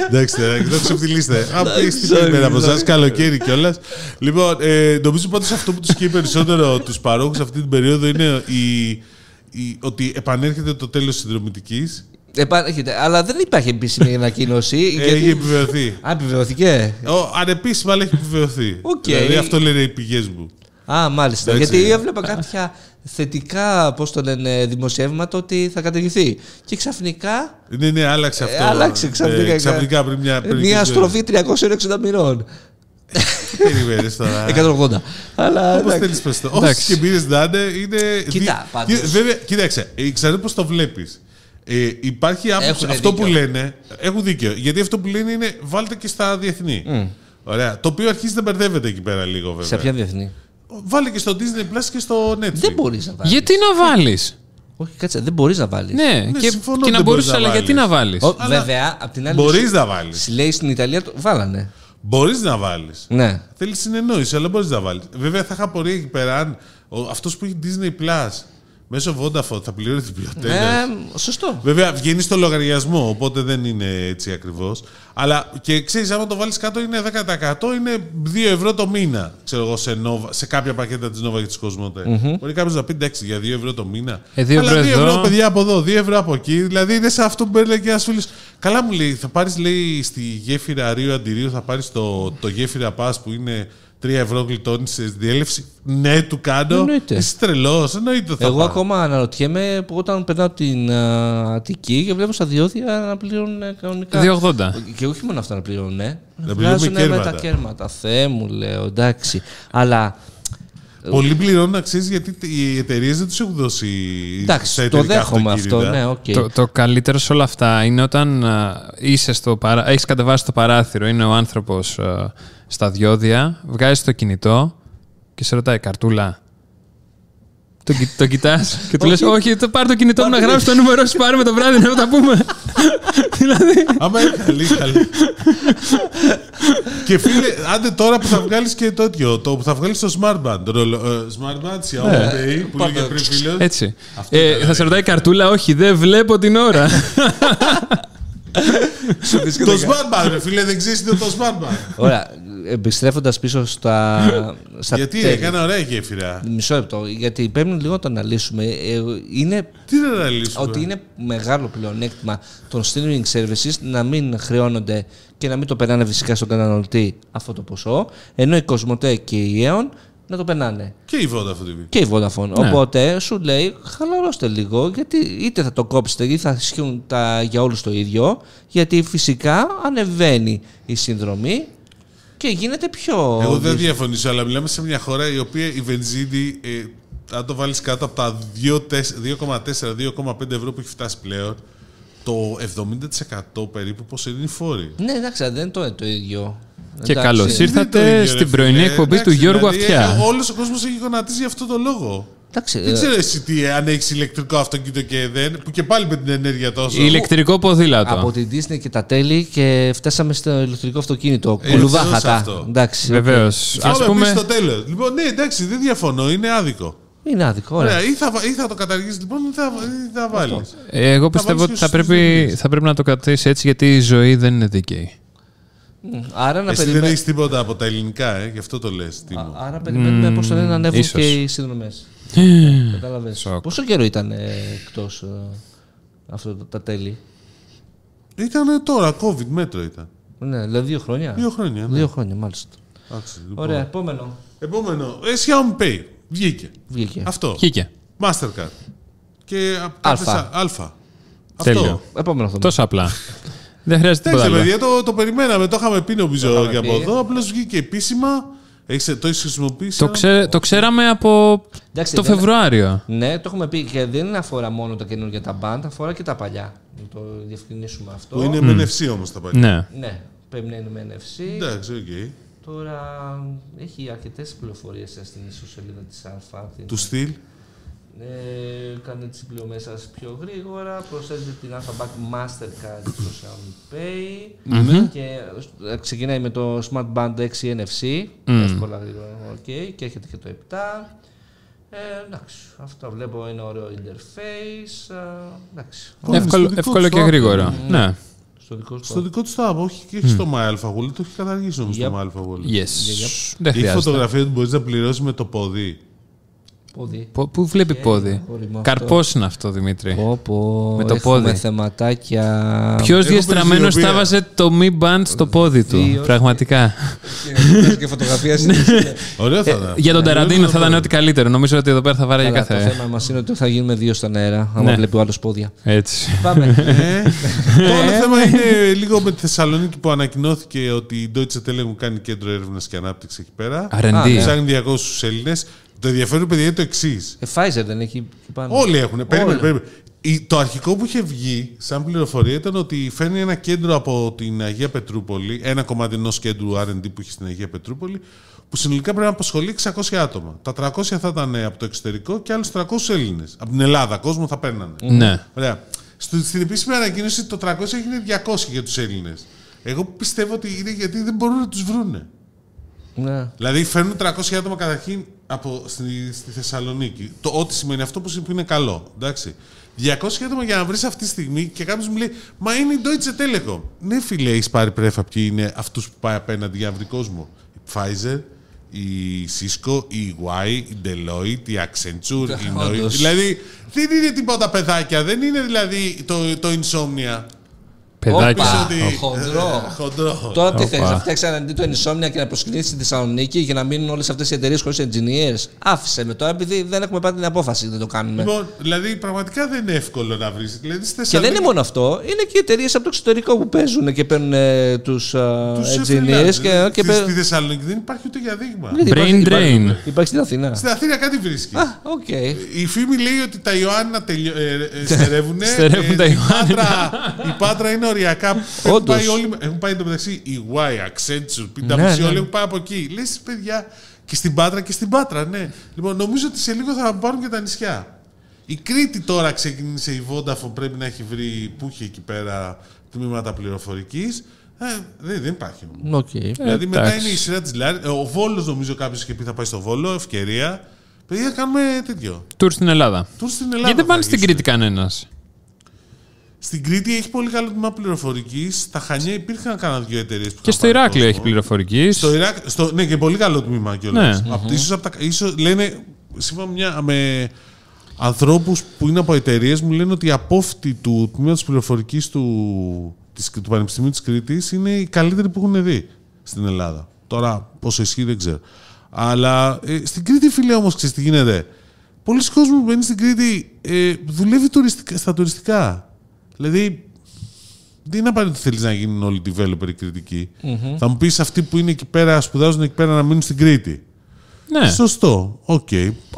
Εντάξει, τώρα, το ξεφτιλίσατε. Αν πει τι περιμένει από εσάς, καλοκαίρι κιόλας. Λοιπόν, ε, νομίζω πάντως αυτό που τους καίει περισσότερο τους παρόχους αυτή την περίοδο είναι η, η- ότι επανέρχεται το τέλος της συνδρομητικής. Επανέρχεται. Αλλά δεν υπάρχει επίσημη ανακοίνωση. Έχει γιατί... επιβεβαιωθεί. Α, επιβεβαιωθήκε. Ο, ανεπίσημα, αλλά έχει επιβεβαιωθεί. Οκ. Δηλαδή αυτό λένε οι πηγές μου. Α, μάλιστα. Εντάξει. Γιατί έβλεπα κάποια θετικά, πώς το λένε, δημοσιεύματα ότι θα καταργηθεί. Και ξαφνικά. Ναι, ναι, άλλαξε ε, αυτό. άλλαξε ξαφνικά. Ε, ξαφνικά πριν μια. πριν Μια λίγες στροφή 360 μοιρών. μέρες. Περιμένεις τώρα. 180. Αλλά. Όπως εντάξει. θέλεις πες το. Όσε Εντάξει. και πήρε να είναι. είναι Κοίτα, δι- πάντως. Κοίτα, Βέβαια, κοίταξε, ε, ξέρω πώς το βλέπεις. Ε, υπάρχει άποψη. Έχουνε Αυτό δίκιο. που λένε. Έχουν δίκιο. Γιατί αυτό που λένε είναι βάλτε και στα διεθνή. Ωραία. Το οποίο αρχίζει να μπερδεύεται εκεί πέρα λίγο βέβαια. Σε ποια διεθνή; Βάλε και στο Disney Plus και στο Netflix. Δεν μπορείς να βάλεις. Γιατί να βάλεις; Όχι, κάτσε, δεν μπορείς να βάλεις. Ναι, και, συμφωνώ και ότι να δεν μπορείς μπορούσες, να αλλά γιατί βάλεις. να βάλει. Αλλά- Βέβαια, απ' την άλλη. Μπορείς σου- να βάλεις. σου Λέει στην Ιταλία το βάλανε. Μπορείς να βάλεις. Ναι. Θέλεις συνεννόηση, αλλά μπορείς να βάλεις. Βέβαια θα είχα πορεία εκεί πέρα αν αυτός που έχει Disney Plus Μέσω Vodafone θα πληρώνει την πλειοτέλεια. Ε, σωστό. Βέβαια, βγαίνει στο λογαριασμό, οπότε δεν είναι έτσι ακριβώς. Αλλά και ξέρεις, άμα το βάλεις κάτω είναι 10%, είναι 2 ευρώ το μήνα. Ξέρω εγώ, σε, Nova, σε κάποια πακέτα της Nova και της Cosmote. Μπορεί κάποιος να πει εντάξει για 2 ευρώ το μήνα. Ε, δύο Αλλά ευρώ 2 ευρώ, εδώ. παιδιά, από εδώ, 2 ευρώ από εκεί. Δηλαδή είναι σε αυτό που έλεγε ένας φίλος. Καλά μου λέει, θα πάρεις, λέει, στη γέφυρα Ρίου Αντιρίου, θα πάρεις το, το γέφυρα Πας που είναι 3 ευρώ γλιτώνει σε διέλευση. Ναι, του κάνω. Εννοείται. Είσαι τρελός, εννοείται θα Εγώ πάω. ακόμα αναρωτιέμαι που όταν περνάω την α, Αττική και βλέπω στα διόδια να πληρώνουν ε, κανονικά. 2,80. Και όχι μόνο αυτά να πληρώνουν, ε. Να βγάζουν πληρώνουμε με τα κέρματα. κέρματα. Θεέ μου, λέω, εντάξει. Αλλά Πολλοί πληρώνουν να ξέρεις γιατί οι εταιρείες δεν τους έχουν δώσει. στα εντάξει, το εταιρικά δέχομαι αυτό. αυτοκίνητα. Ναι, οκ. Το, το καλύτερο σε όλα αυτά είναι όταν α, είσαι στο παρά... έχεις κατεβάσει το παράθυρο, είναι ο άνθρωπος α, στα διόδια, βγάζεις το κινητό και σε ρωτάει καρτούλα. Το, κοι- το κοιτάς; Και του λες όχι, το πάρ το κινητό μου να γράψει το νούμερο σου πάρουμε το βράδυ να τα πούμε. δηλαδή, Άμα είναι καλή, καλή. και φίλε, άντε τώρα που θα βγάλεις και το τέτοιο, το που θα βγάλεις το Smart Band. Το ρολο- ε, Smart Band, Xiaomi Pay, που λέγε πριν φίλο. έτσι. Αυτό Ε, ήταν, θα σε ρωτάει καρτούλα, όχι, δεν βλέπω την ώρα. Το Smart Band, ρε φίλε, δεν ξέρεις τι είναι το Smart Band. Ωραία. Επιστρέφοντας πίσω στα. στα Γιατί τέλη. έκανε ωραία γέφυρα. Μισό λεπτό. Γιατί πρέπει λίγο να το αναλύσουμε. Ε, Είναι Τι να αναλύσουμε; ότι είναι μεγάλο πλεονέκτημα των streaming services να μην χρεώνονται και να μην το περνάνε φυσικά στον καταναλωτή αυτό το ποσό, ενώ η Cosmote και η Aeon να το περνάνε. Και η Vodafone TV. Και η Vodafone. Οπότε σου λέει, χαλαρώστε λίγο, γιατί είτε θα το κόψετε ή θα ισχύουν τα για όλους το ίδιο, γιατί φυσικά ανεβαίνει η συνδρομή και γίνεται πιο... Εγώ δεν διαφωνήσω, αλλά μιλάμε σε μια χώρα η οποία η βενζίνη, ε, αν το βάλεις κάτω από τα 2,4-2,5 ευρώ που έχει φτάσει πλέον, το 70% περίπου πώς είναι οι φόροι. Ναι, εντάξει, δεν είναι το, το ίδιο. Και Εντάξει. καλώς Δεν είναι ήρθατε το ίδιο, ρε στην πρωινή φίλε. εκπομπή του Εντάξει, Γιώργου δηλαδή, Αυτιά. ε, Όλος ο κόσμος έχει γονατίσει για αυτό το λόγο. Εντάξει, Δεν ε, ξέρω εσύ τι, αν έχεις ηλεκτρικό αυτοκίνητο και δεν, που και πάλι με την ενέργεια τόσο. Ηλεκτρικό ποδήλατο. από την Disney και τα τέλη και φτάσαμε στο ηλεκτρικό αυτοκίνητο. Ε, Κουλουδάχατα. σε αυτό. Εντάξει, Βεβαίως. Και Α πούμε... πούμε. στο τέλος. Λοιπόν, ναι, εντάξει, δεν διαφωνώ, είναι άδικο. οκ. Είναι άδικο. Ωραία. Ωραία, ή θα, ή θα το καταργήσεις λοιπόν, ή θα, ή θα βάλεις. Ε, Εγώ Θα πιστεύω βάλεις ότι και θα στους πρέπει, δείκτες. θα πρέπει να το κρατήσεις έτσι γιατί η ζωή δεν είναι δίκαιη. Άρα να Εσύ δεν περιμένουμε. έχεις τίποτα από τα ελληνικά, ε, γι' αυτό το λες. Άρα περιμένουμε πώ το λένε να ανέβουν ίσως. και οι συνδρομές. Κατάλαβες. Σοκ. Πόσο καιρό ήταν εκτός αυτό το- τα τέλη; Ήταν τώρα, COVID μέτρο ήταν. Ναι, δηλαδή δύο χρόνια. Δύο χρόνια. Ναι. Δύο χρόνια, μάλιστα. Εντάξει, λοιπόν. Ωραία, επόμενο. Επόμενο. Ε, Xiaomi Pay. Βγήκε. Βγήκε. Αυτό. Χήκε. Mastercard. Και απ' Αλφα. κάποια σα- Αλφα. Τέλειο. Αυτό. Επόμενο θέμα. Τόσο απλά. δεν χρειάζεται τίποτα Εντάξει, άλλο. παιδιά, το, το περιμέναμε. Το είχαμε πει νομίζω είχαμε και από πει. εδώ. Απλώς βγήκε επίσημα. Έχεις, το έχεις χρησιμοποιήσει. Το, ξέ, το ξέραμε από Εντάξει, το δεν- Φεβρουάριο. Ναι, το έχουμε πει και δεν αφορά μόνο τα καινούργια τα band, αφορά και τα παλιά. Να το διευκρινίσουμε αυτό. Που είναι με NFC όμως τα παλιά. Ναι. Ναι, πρέπει να είναι με NFC. Εντάξει, οκ. Τώρα έχει αρκετές πληροφορίες στην ιστοσελίδα της Αλφα. την- Του στυλ. Ε, κάνε τις πληρωμές σας πιο γρήγορα, προσθέτετε την Alpha Bank Mastercard στο Xiaomi Pay και ε, ξεκινάει με το Smart Band 6 NFC, εύκολα γρήγορα, οκ, και έχετε και το 7. Ε, εντάξει, αυτό βλέπω ένα ωραίο interface, ε, εντάξει, είναι Εύκολο, στο δικό εύκολο του και app. γρήγορο. Ναι. στο δικό σου Στο δικό του tab, όχι και έχει στο My Alpha Wallet. Το έχει καταργήσει όμως Yep. το My Alpha Wallet. Yes. Δεν Έχει χρειάζεται. φωτογραφία ότι μπορείς να πληρώσεις με το πόδι. Πόδι. Πο- Πού βλέπει πόδι; μπορεί με αυτό. Καρπός είναι αυτό, Δημήτρη. Πω, πω, Με το έχουμε πόδι. θεματάκια. Ποιος Έχω διαστραμμένος περιζητοποιία. θα βάζε το Mi Band στο πόδι του. Δύο. Πραγματικά. και φωτογραφία Ωραίο θα ήταν. Ε, Για τον Ταραντίνο θα ήταν ό,τι καλύτερο. Νομίζω ότι εδώ πέρα θα βάραγε Καλά, το κάθε. θέμα μας είναι ότι θα γίνουμε δύο στον αέρα, άμα Ναι. βλέπει ο άλλος πόδια. Έτσι. Πάμε. Ε, Το άλλο θέμα είναι λίγο με τη Θεσσαλονίκη που ανακοινώθηκε ότι η Deutsche Telekom κάνει κέντρο έρευνας και ανάπτυξης εκεί πέρα. R&D. Ψάχνει 200 Έλληνες. Το ενδιαφέρον, παιδιά, είναι το εξής. Ε, Pfizer δεν έχει εκεί πάνω. Όλοι έχουν. Περίμενε, Όλοι. περίμενε. Η- Το αρχικό που είχε βγει σαν πληροφορία ήταν ότι φέρνει ένα κέντρο από την Αγία Πετρούπολη, ένα κομμάτι ενός κέντρου RD που έχει στην Αγία Πετρούπολη, που συνολικά πρέπει να απασχολεί 600 άτομα. Τα 300 θα ήταν από το εξωτερικό και άλλους 300 Έλληνες. Από την Ελλάδα, κόσμο θα παίρνανε. Ναι. Ωραία. Στο, στην επίσημη ανακοίνωση το 300 έγινε 200 για τους Έλληνες. Εγώ πιστεύω ότι είναι γιατί δεν μπορούν να τους βρούνε. Ναι. Δηλαδή φέρνουν 300 άτομα καταρχήν από, στη, στη Θεσσαλονίκη. Το ό,τι σημαίνει αυτό που, που είναι καλό. Εντάξει. 200 άτομα για να βρεις αυτή τη στιγμή και κάποιος μου λέει Μα είναι η Deutsche Telekom. Ναι, φίλε, έχεις πάρει πρέφα ποιοι είναι αυτούς που πάει απέναντι για να βρει κόσμο. Η Pfizer, η Cisco, η Y, η Deloitte, η Accenture, η Nokia. Όντως. Δηλαδή δεν είναι τίποτα παιδάκια. Δεν είναι δηλαδή το, το Insomnia. Παιδάκι. Όπα. Πεις χοντρό. Ε, χοντρό. Τώρα τι Οπα. θέλει, να φτιάξεις αντί το Insomnia και να προσκυνήσει στη Θεσσαλονίκη για να μείνουν όλες αυτές οι εταιρείες χωρίς engineers. Άφησε με τώρα επειδή δεν έχουμε πάρει την απόφαση, δεν το κάνουμε. Λοιπόν, δηλαδή πραγματικά δεν είναι εύκολο να βρεις. Δηλαδή, στη Και δεν Θεσσαλονίκη- είναι μόνο αυτό, είναι και οι εταιρείες από το εξωτερικό που παίζουν και παίρνουν ε, τους Τους engineers. freelance. Και, και Στη- παί- Στη Θεσσαλονίκη δεν υπάρχει ούτε για δείγμα. Γιατί Brain υπάρχει- drain. Υπάρχει, υπάρχει στην Αθήνα. Στην Αθήνα κάτι βρίσκει. Α, οκ. Η φήμη λέει ότι τα Ιωάννινα τελειω... ε, ε, στερεύουν. Στερεύουν τα η, Ιωάννινα. Πάτρα, η Πάτρα είναι οριακά. Έχουν Όντως. πάει, όλοι, έχουν πάει εντωμεταξύ η EY, Accenture, PwC, Ναι, ναι. όλοι έχουν πάει από εκεί. Λες παιδιά και στην Πάτρα και στην Πάτρα, ναι. Λοιπόν, νομίζω ότι σε λίγο θα πάρουν και τα νησιά. Η Κρήτη τώρα ξεκίνησε η Vodafone, πρέπει να έχει βρει που είχε εκεί πέρα τμήματα πληροφορικής. Ε, δεν, δεν υπάρχει. Οκ. Δηλαδή μετά εντάξει. είναι η σειρά της Λάρη. Ο Βόλος νομίζω κάποιος είχε πει θα πάει στο Βόλο, ευκαιρία. Παιδιά, κάνουμε τέτοιο. Τουρ στην Ελλάδα. Τουρ στην Ελλάδα. Γιατί δεν θα πάνε στην αρχίσουμε. Κρήτη κανένας; Στην Κρήτη έχει πολύ καλό τμήμα πληροφορικής. Στα Χανιά υπήρχαν κανένα δύο εταιρείες που Και είχαν στο πάρει Ηράκλειο κόσμο. έχει πληροφορικής. Στο Ιράκ, στο, ναι, και πολύ καλό τμήμα κιόλας. Ναι. Από, ίσως, από τα, ίσως, λένε, σύμφωνα μια, με ανθρώπους που είναι από εταιρείες, μου λένε ότι η απόφτη του τμήματος πληροφορικής του, της, του Πανεπιστημίου της Κρήτης είναι οι καλύτεροι που έχουν δει στην Ελλάδα. Τώρα, πόσο ισχύει δεν ξέρω. Αλλά ε, στην Κρήτη, φίλε, όμως, ξέρεις τι γίνεται. Πολλοί κόσμοι που μπαίνει στην Κρήτη ε, δουλεύει τουριστικά, στα τουριστικά. Δηλαδή, δεν είναι απαραίτητο ότι θέλεις να γίνουν όλοι developer Κρητικοί. Θα μου πεις αυτοί που είναι εκεί πέρα, σπουδάζουν εκεί πέρα να μείνουν στην Κρήτη. Ναι. Σωστό. Οκ.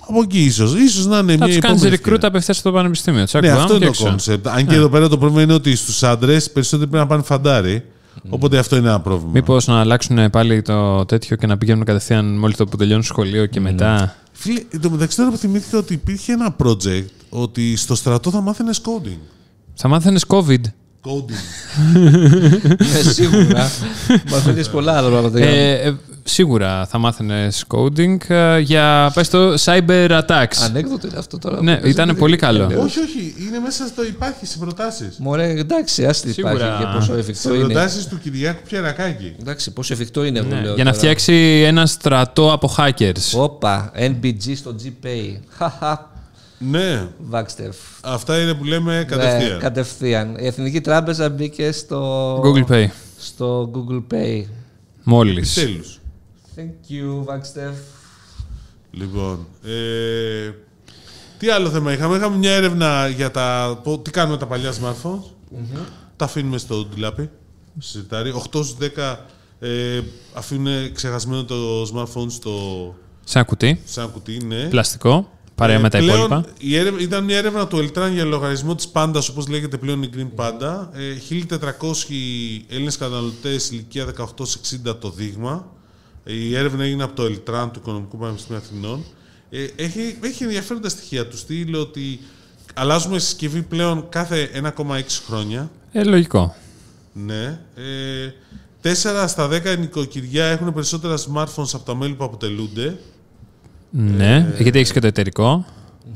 Από εκεί ίσως. σω να είναι Θα μια τους κάνεις επόμενη recruit ευκαιρία. απευθείας στο πανεπιστήμιο. Τους Ναι, ακούω, αυτό άμα είναι και το έξω. concept. Αν και εδώ πέρα το πρόβλημα είναι ότι στους άντρες περισσότεροι πρέπει να πάνε φαντάρι. Οπότε αυτό είναι ένα πρόβλημα. Μήπως να αλλάξουν πάλι το τέτοιο και να πηγαίνουν κατευθείαν μόλις το που τελειώνουν σχολείο και μετά. Φίλε, εν τω μεταξύ τώρα που θυμήθηκα ότι υπήρχε ένα project ότι στο στρατό θα μάθαινες coding. Θα μάθαινες COVID. Coding. Ναι, σίγουρα. Μαθαίνεις πολλά άλλα πράγματα. Ε, ε, σίγουρα θα μάθαινες coding ε, για πες το cyber attacks. Ανέκδοτο είναι αυτό τώρα. Ναι, που ήταν παίζει. πολύ καλό. όχι, όχι. Είναι μέσα στο υπάρχει σε προτάσεις. Μωρέ, εντάξει, άστι Σίγουρα. υπάρχει και πόσο Σε εφικτό είναι. προτάσεις του Κυριάκου Πιερακάκη. Εντάξει, πόσο εφικτό είναι, εγώ Ναι, λέω. για να τώρα. φτιάξει ένα στρατό από hackers. Όπα, NBG στο GPay. Χαχα, Ναι, Βάξτερ. αυτά είναι που λέμε κατευθείαν. Ναι, κατευθείαν. Η Εθνική Τράπεζα μπήκε στο Google Pay. στο Google Pay. Μόλις. Τέλου. Thank you, Βάξτερ. Λοιπόν, ε, τι άλλο θέμα είχαμε; Είχαμε μια έρευνα για τα, πο- τι κάνουμε με τα παλιά smartphones. Τα αφήνουμε στο ντουλάπι. Συζητάρι. 8 στους 10 ε, αφήνουν ξεχασμένο το smartphone στο, Σε ένα κουτί. σε ένα κουτί. Ναι. Πλαστικό. Παρέα Ε, με τα πλέον, υπόλοιπα. η έρευνα, ήταν μια έρευνα του Ελτράν για λογαριασμό της Πάντας, όπως λέγεται πλέον η Green Panda. Ε, 1.400 Έλληνες καταναλωτές ηλικία 18-60 το δείγμα. Ε, Η έρευνα έγινε από το Ελτράν του Οικονομικού Πανεπιστημίου Αθηνών. Ε, έχει, έχει ενδιαφέροντα στοιχεία του στυλ ότι αλλάζουμε συσκευή πλέον κάθε 1,6 χρόνια. Ε, λογικό. Ναι. Ε, 4 στα 10 νοικοκυριά έχουν περισσότερα smartphones από τα μέλη που αποτελούνται. Ναι, γιατί έχεις και το εταιρικό.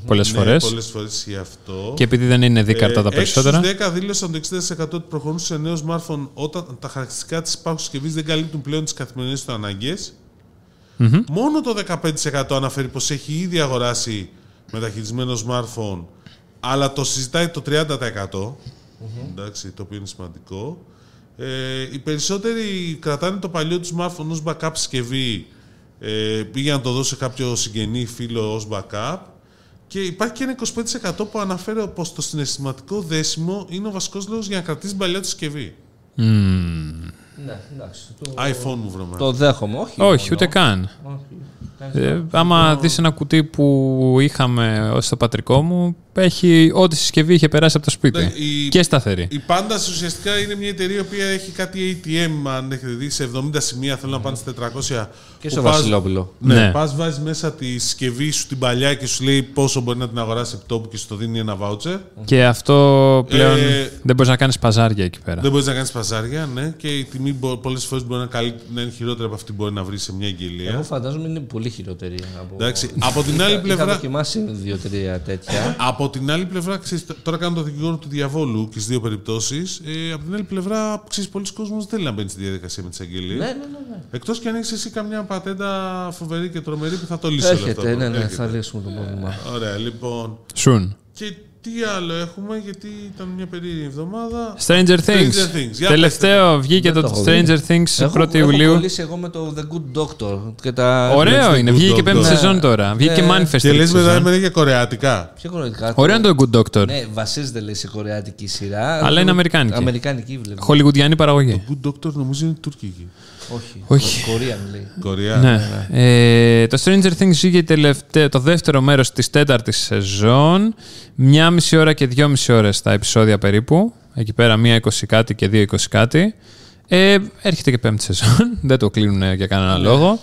Πολλές Ναι, φορές. Πολλές φορές ισχύει αυτό. Και επειδή δεν είναι δίκαρτα τα Ε, έξι περισσότερα. στους 10 δήλωσαν το 60% ότι προχωρούν σε νέο smartphone όταν τα χαρακτηριστικά της υπάρχουσας συσκευής δεν καλύπτουν πλέον τις καθημερινές τους αναγκε Μόνο το 15% αναφέρει πως έχει ήδη αγοράσει μεταχειρισμένο smartphone, αλλά το συζητάει το 30%. Εντάξει, το οποίο είναι σημαντικό. Ε, οι περισσότεροι κρατάνε το παλιό τους smartphone ως backup συσκευή. Ε, πήγαν να το δώσει σε κάποιο συγγενή φίλο ως backup. Και υπάρχει και ένα 25% που αναφέρει πως το συναισθηματικό δέσιμο είναι ο βασικός λόγος για να κρατήσει την παλιά του συσκευή. Ναι, εντάξει. Το, iPhone μου βρωμά. το δέχομαι. Όχι, Όχι, μόνο. ούτε καν. Όχι. Ε, άμα δεις ένα κουτί που είχαμε ως το πατρικό μου, έχει ό,τι συσκευή είχε περάσει από το σπίτι. Ναι, η- Και σταθερή. Η Pandas ουσιαστικά είναι μια εταιρεία που έχει κάτι ATM, αν έχετε δει, σε 70 σημεία θέλουν να πάνε στα 400. Και που στο πας- Βασιλόπουλο. Ναι, Ναι. πας βάζεις μέσα τη συσκευή σου την παλιά και σου λέει πόσο μπορεί να την αγοράσει από τόπου και σου το δίνει ένα voucher. Και αυτό πλέον Ε, δεν μπορείς να κάνεις παζάρια εκεί πέρα. Δεν μπορείς να κάνεις παζάρια, ναι, και η τιμή πολλές φορές μπορεί να, καλύ- να είναι χειρότερη από αυτή που μπορεί να βρεις σε μια εγγελία. Εγώ φαντάζομαι είναι πολύ χειρότερη. Από... Εντάξει, από την άλλη Είχα πλευρά. δοκιμάσει δύο-τρία τέτοια. Από την άλλη πλευρά, ξέρεις, τώρα κάνω το δικηγόρο του διαβόλου και στις δύο περιπτώσεις. Ε, από την άλλη πλευρά, ξέρεις, πολλοί κόσμοι δεν θέλει να μπαίνει στη διαδικασία με τις αγγελίες. ναι, ναι, ναι. ναι. Εκτός και αν έχεις εσύ καμιά πατέντα φοβερή και τρομερή που θα το λύσει όλο αυτό. Έρχεται, ναι, ναι, Έρχεται. θα λύσουμε το πρόβλημα. Ωραία, λοιπόν. Σουν. Και τι άλλο έχουμε, γιατί ήταν μια περίεργη εβδομάδα. Stranger Things. Stranger Things. Για Τελευταίο βγήκε Δεν το, το έχω δει. Stranger Things Έχω- 1η έχω Ιουλίου. κολλήσει εγώ με το The Good Doctor. Και τα... Ωραίο The είναι. Good Βγήκε και πέμπτη Doctor. σεζόν τώρα. Βγήκε και Ναι. Manifest. Και τρίτη λε μετά σεζόν. έμενε για κορεατικά. Πιο κοροϊδικά. Ωραίο είναι το Good Doctor. Ναι, βασίζεται λέει σε κορεάτικη σειρά. Αλλά είναι αμερικάνικη. Αμερικάνικη βλέπω. Χολιγουντιανή παραγωγή. Good Doctor νομίζω είναι τουρκική. Όχι. Όχι. Κορία λέει. Κορεά. Ναι. Ε, το Stranger Things βγήκε τελευταίο, το δεύτερο μέρος της τέταρτης σεζόν. Μια μισή ώρα και δυόμιση ώρες τα επεισόδια περίπου. Εκεί πέρα μία 20 κάτι και δύο 20 κάτι. Ε, έρχεται και πέμπτη σεζόν. Δεν το κλείνουν για κανένα λόγο.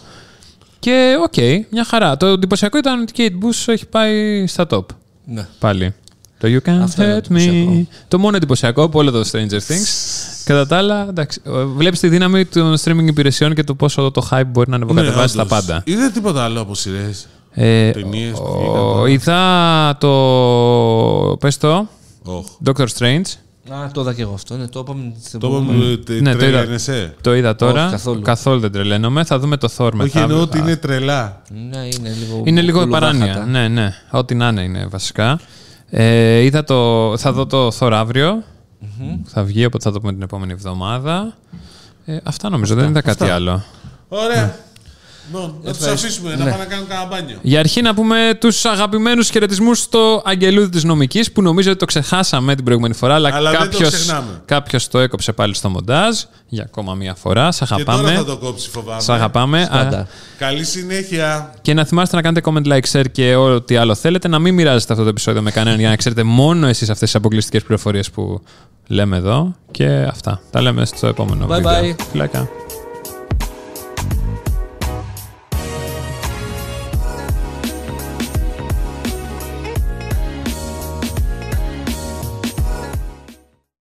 Και οκ, μια χαρά. Το εντυπωσιακό ήταν ότι η Kate Bush έχει πάει στα top. Ναι. Πάλι. Το You Can't Αυτό είναι Hurt Me. εντυπωσιακό. Το μόνο εντυπωσιακό από όλο το Stranger Things. Κατά τα άλλα, εντάξει, βλέπεις τη δύναμη των streaming υπηρεσιών και το πόσο το hype μπορεί να ανεβοκατεβάσει τα Ναι, όντως. πάντα. Είδε τίποτα άλλο από σειρές; Ε, Ταινίες που ο- βγήκαν τώρα. είδα το. Πες το. Oh. Doctor Strange. Α, το είδα και εγώ αυτό. Ναι, το είπαμε στην Το προηγούμενη. είπαμε τε- Ναι, το τρέλα είδα. είναι σε. Το είδα τώρα. καθόλου. δεν τρελαίνομαι. Θα δούμε το Thor μετά. Όχι, εννοώ ότι είναι τρελά. Ναι, είναι λίγο. Είναι λίγο κουλουδάχατα. παράνοια. Ναι, ναι. Ό,τι να είναι είναι βασικά. Ε, είδα το, θα δω το Thor αύριο. Θα βγει, οπότε θα το πούμε την επόμενη εβδομάδα. Ε, αυτά νομίζω, δεν είδα κάτι άλλο. Ωραία. Λοιπόν, να τους Ευχαριστώ. αφήσουμε να Ναι. πάνε να κάνουν κανένα μπάνιο. Για αρχή να πούμε τους αγαπημένους χαιρετισμούς στο Αγγελούδη της Νομικής που νομίζω ότι το ξεχάσαμε την προηγούμενη φορά αλλά, Αλλά δεν το κάποιος, ξεχνάμε. κάποιος το έκοψε πάλι στο μοντάζ για ακόμα μία φορά. Σ' Και τώρα αγαπάμε. θα το κόψει, φοβάμαι. Σ' αγαπάμε. Στάνταρ. Α, Καλή συνέχεια. και να θυμάστε να κάνετε comment, like, share και ό,τι άλλο θέλετε. Να μην μοιράζεστε αυτό το επεισόδιο με κανέναν για να ξέρετε μόνο εσείς αυτές τις αποκλειστικές πληροφορίες που λέμε εδώ. Και αυτά. Τα λέμε στο επόμενο Bye βίντεο. bye. Φιλάκια.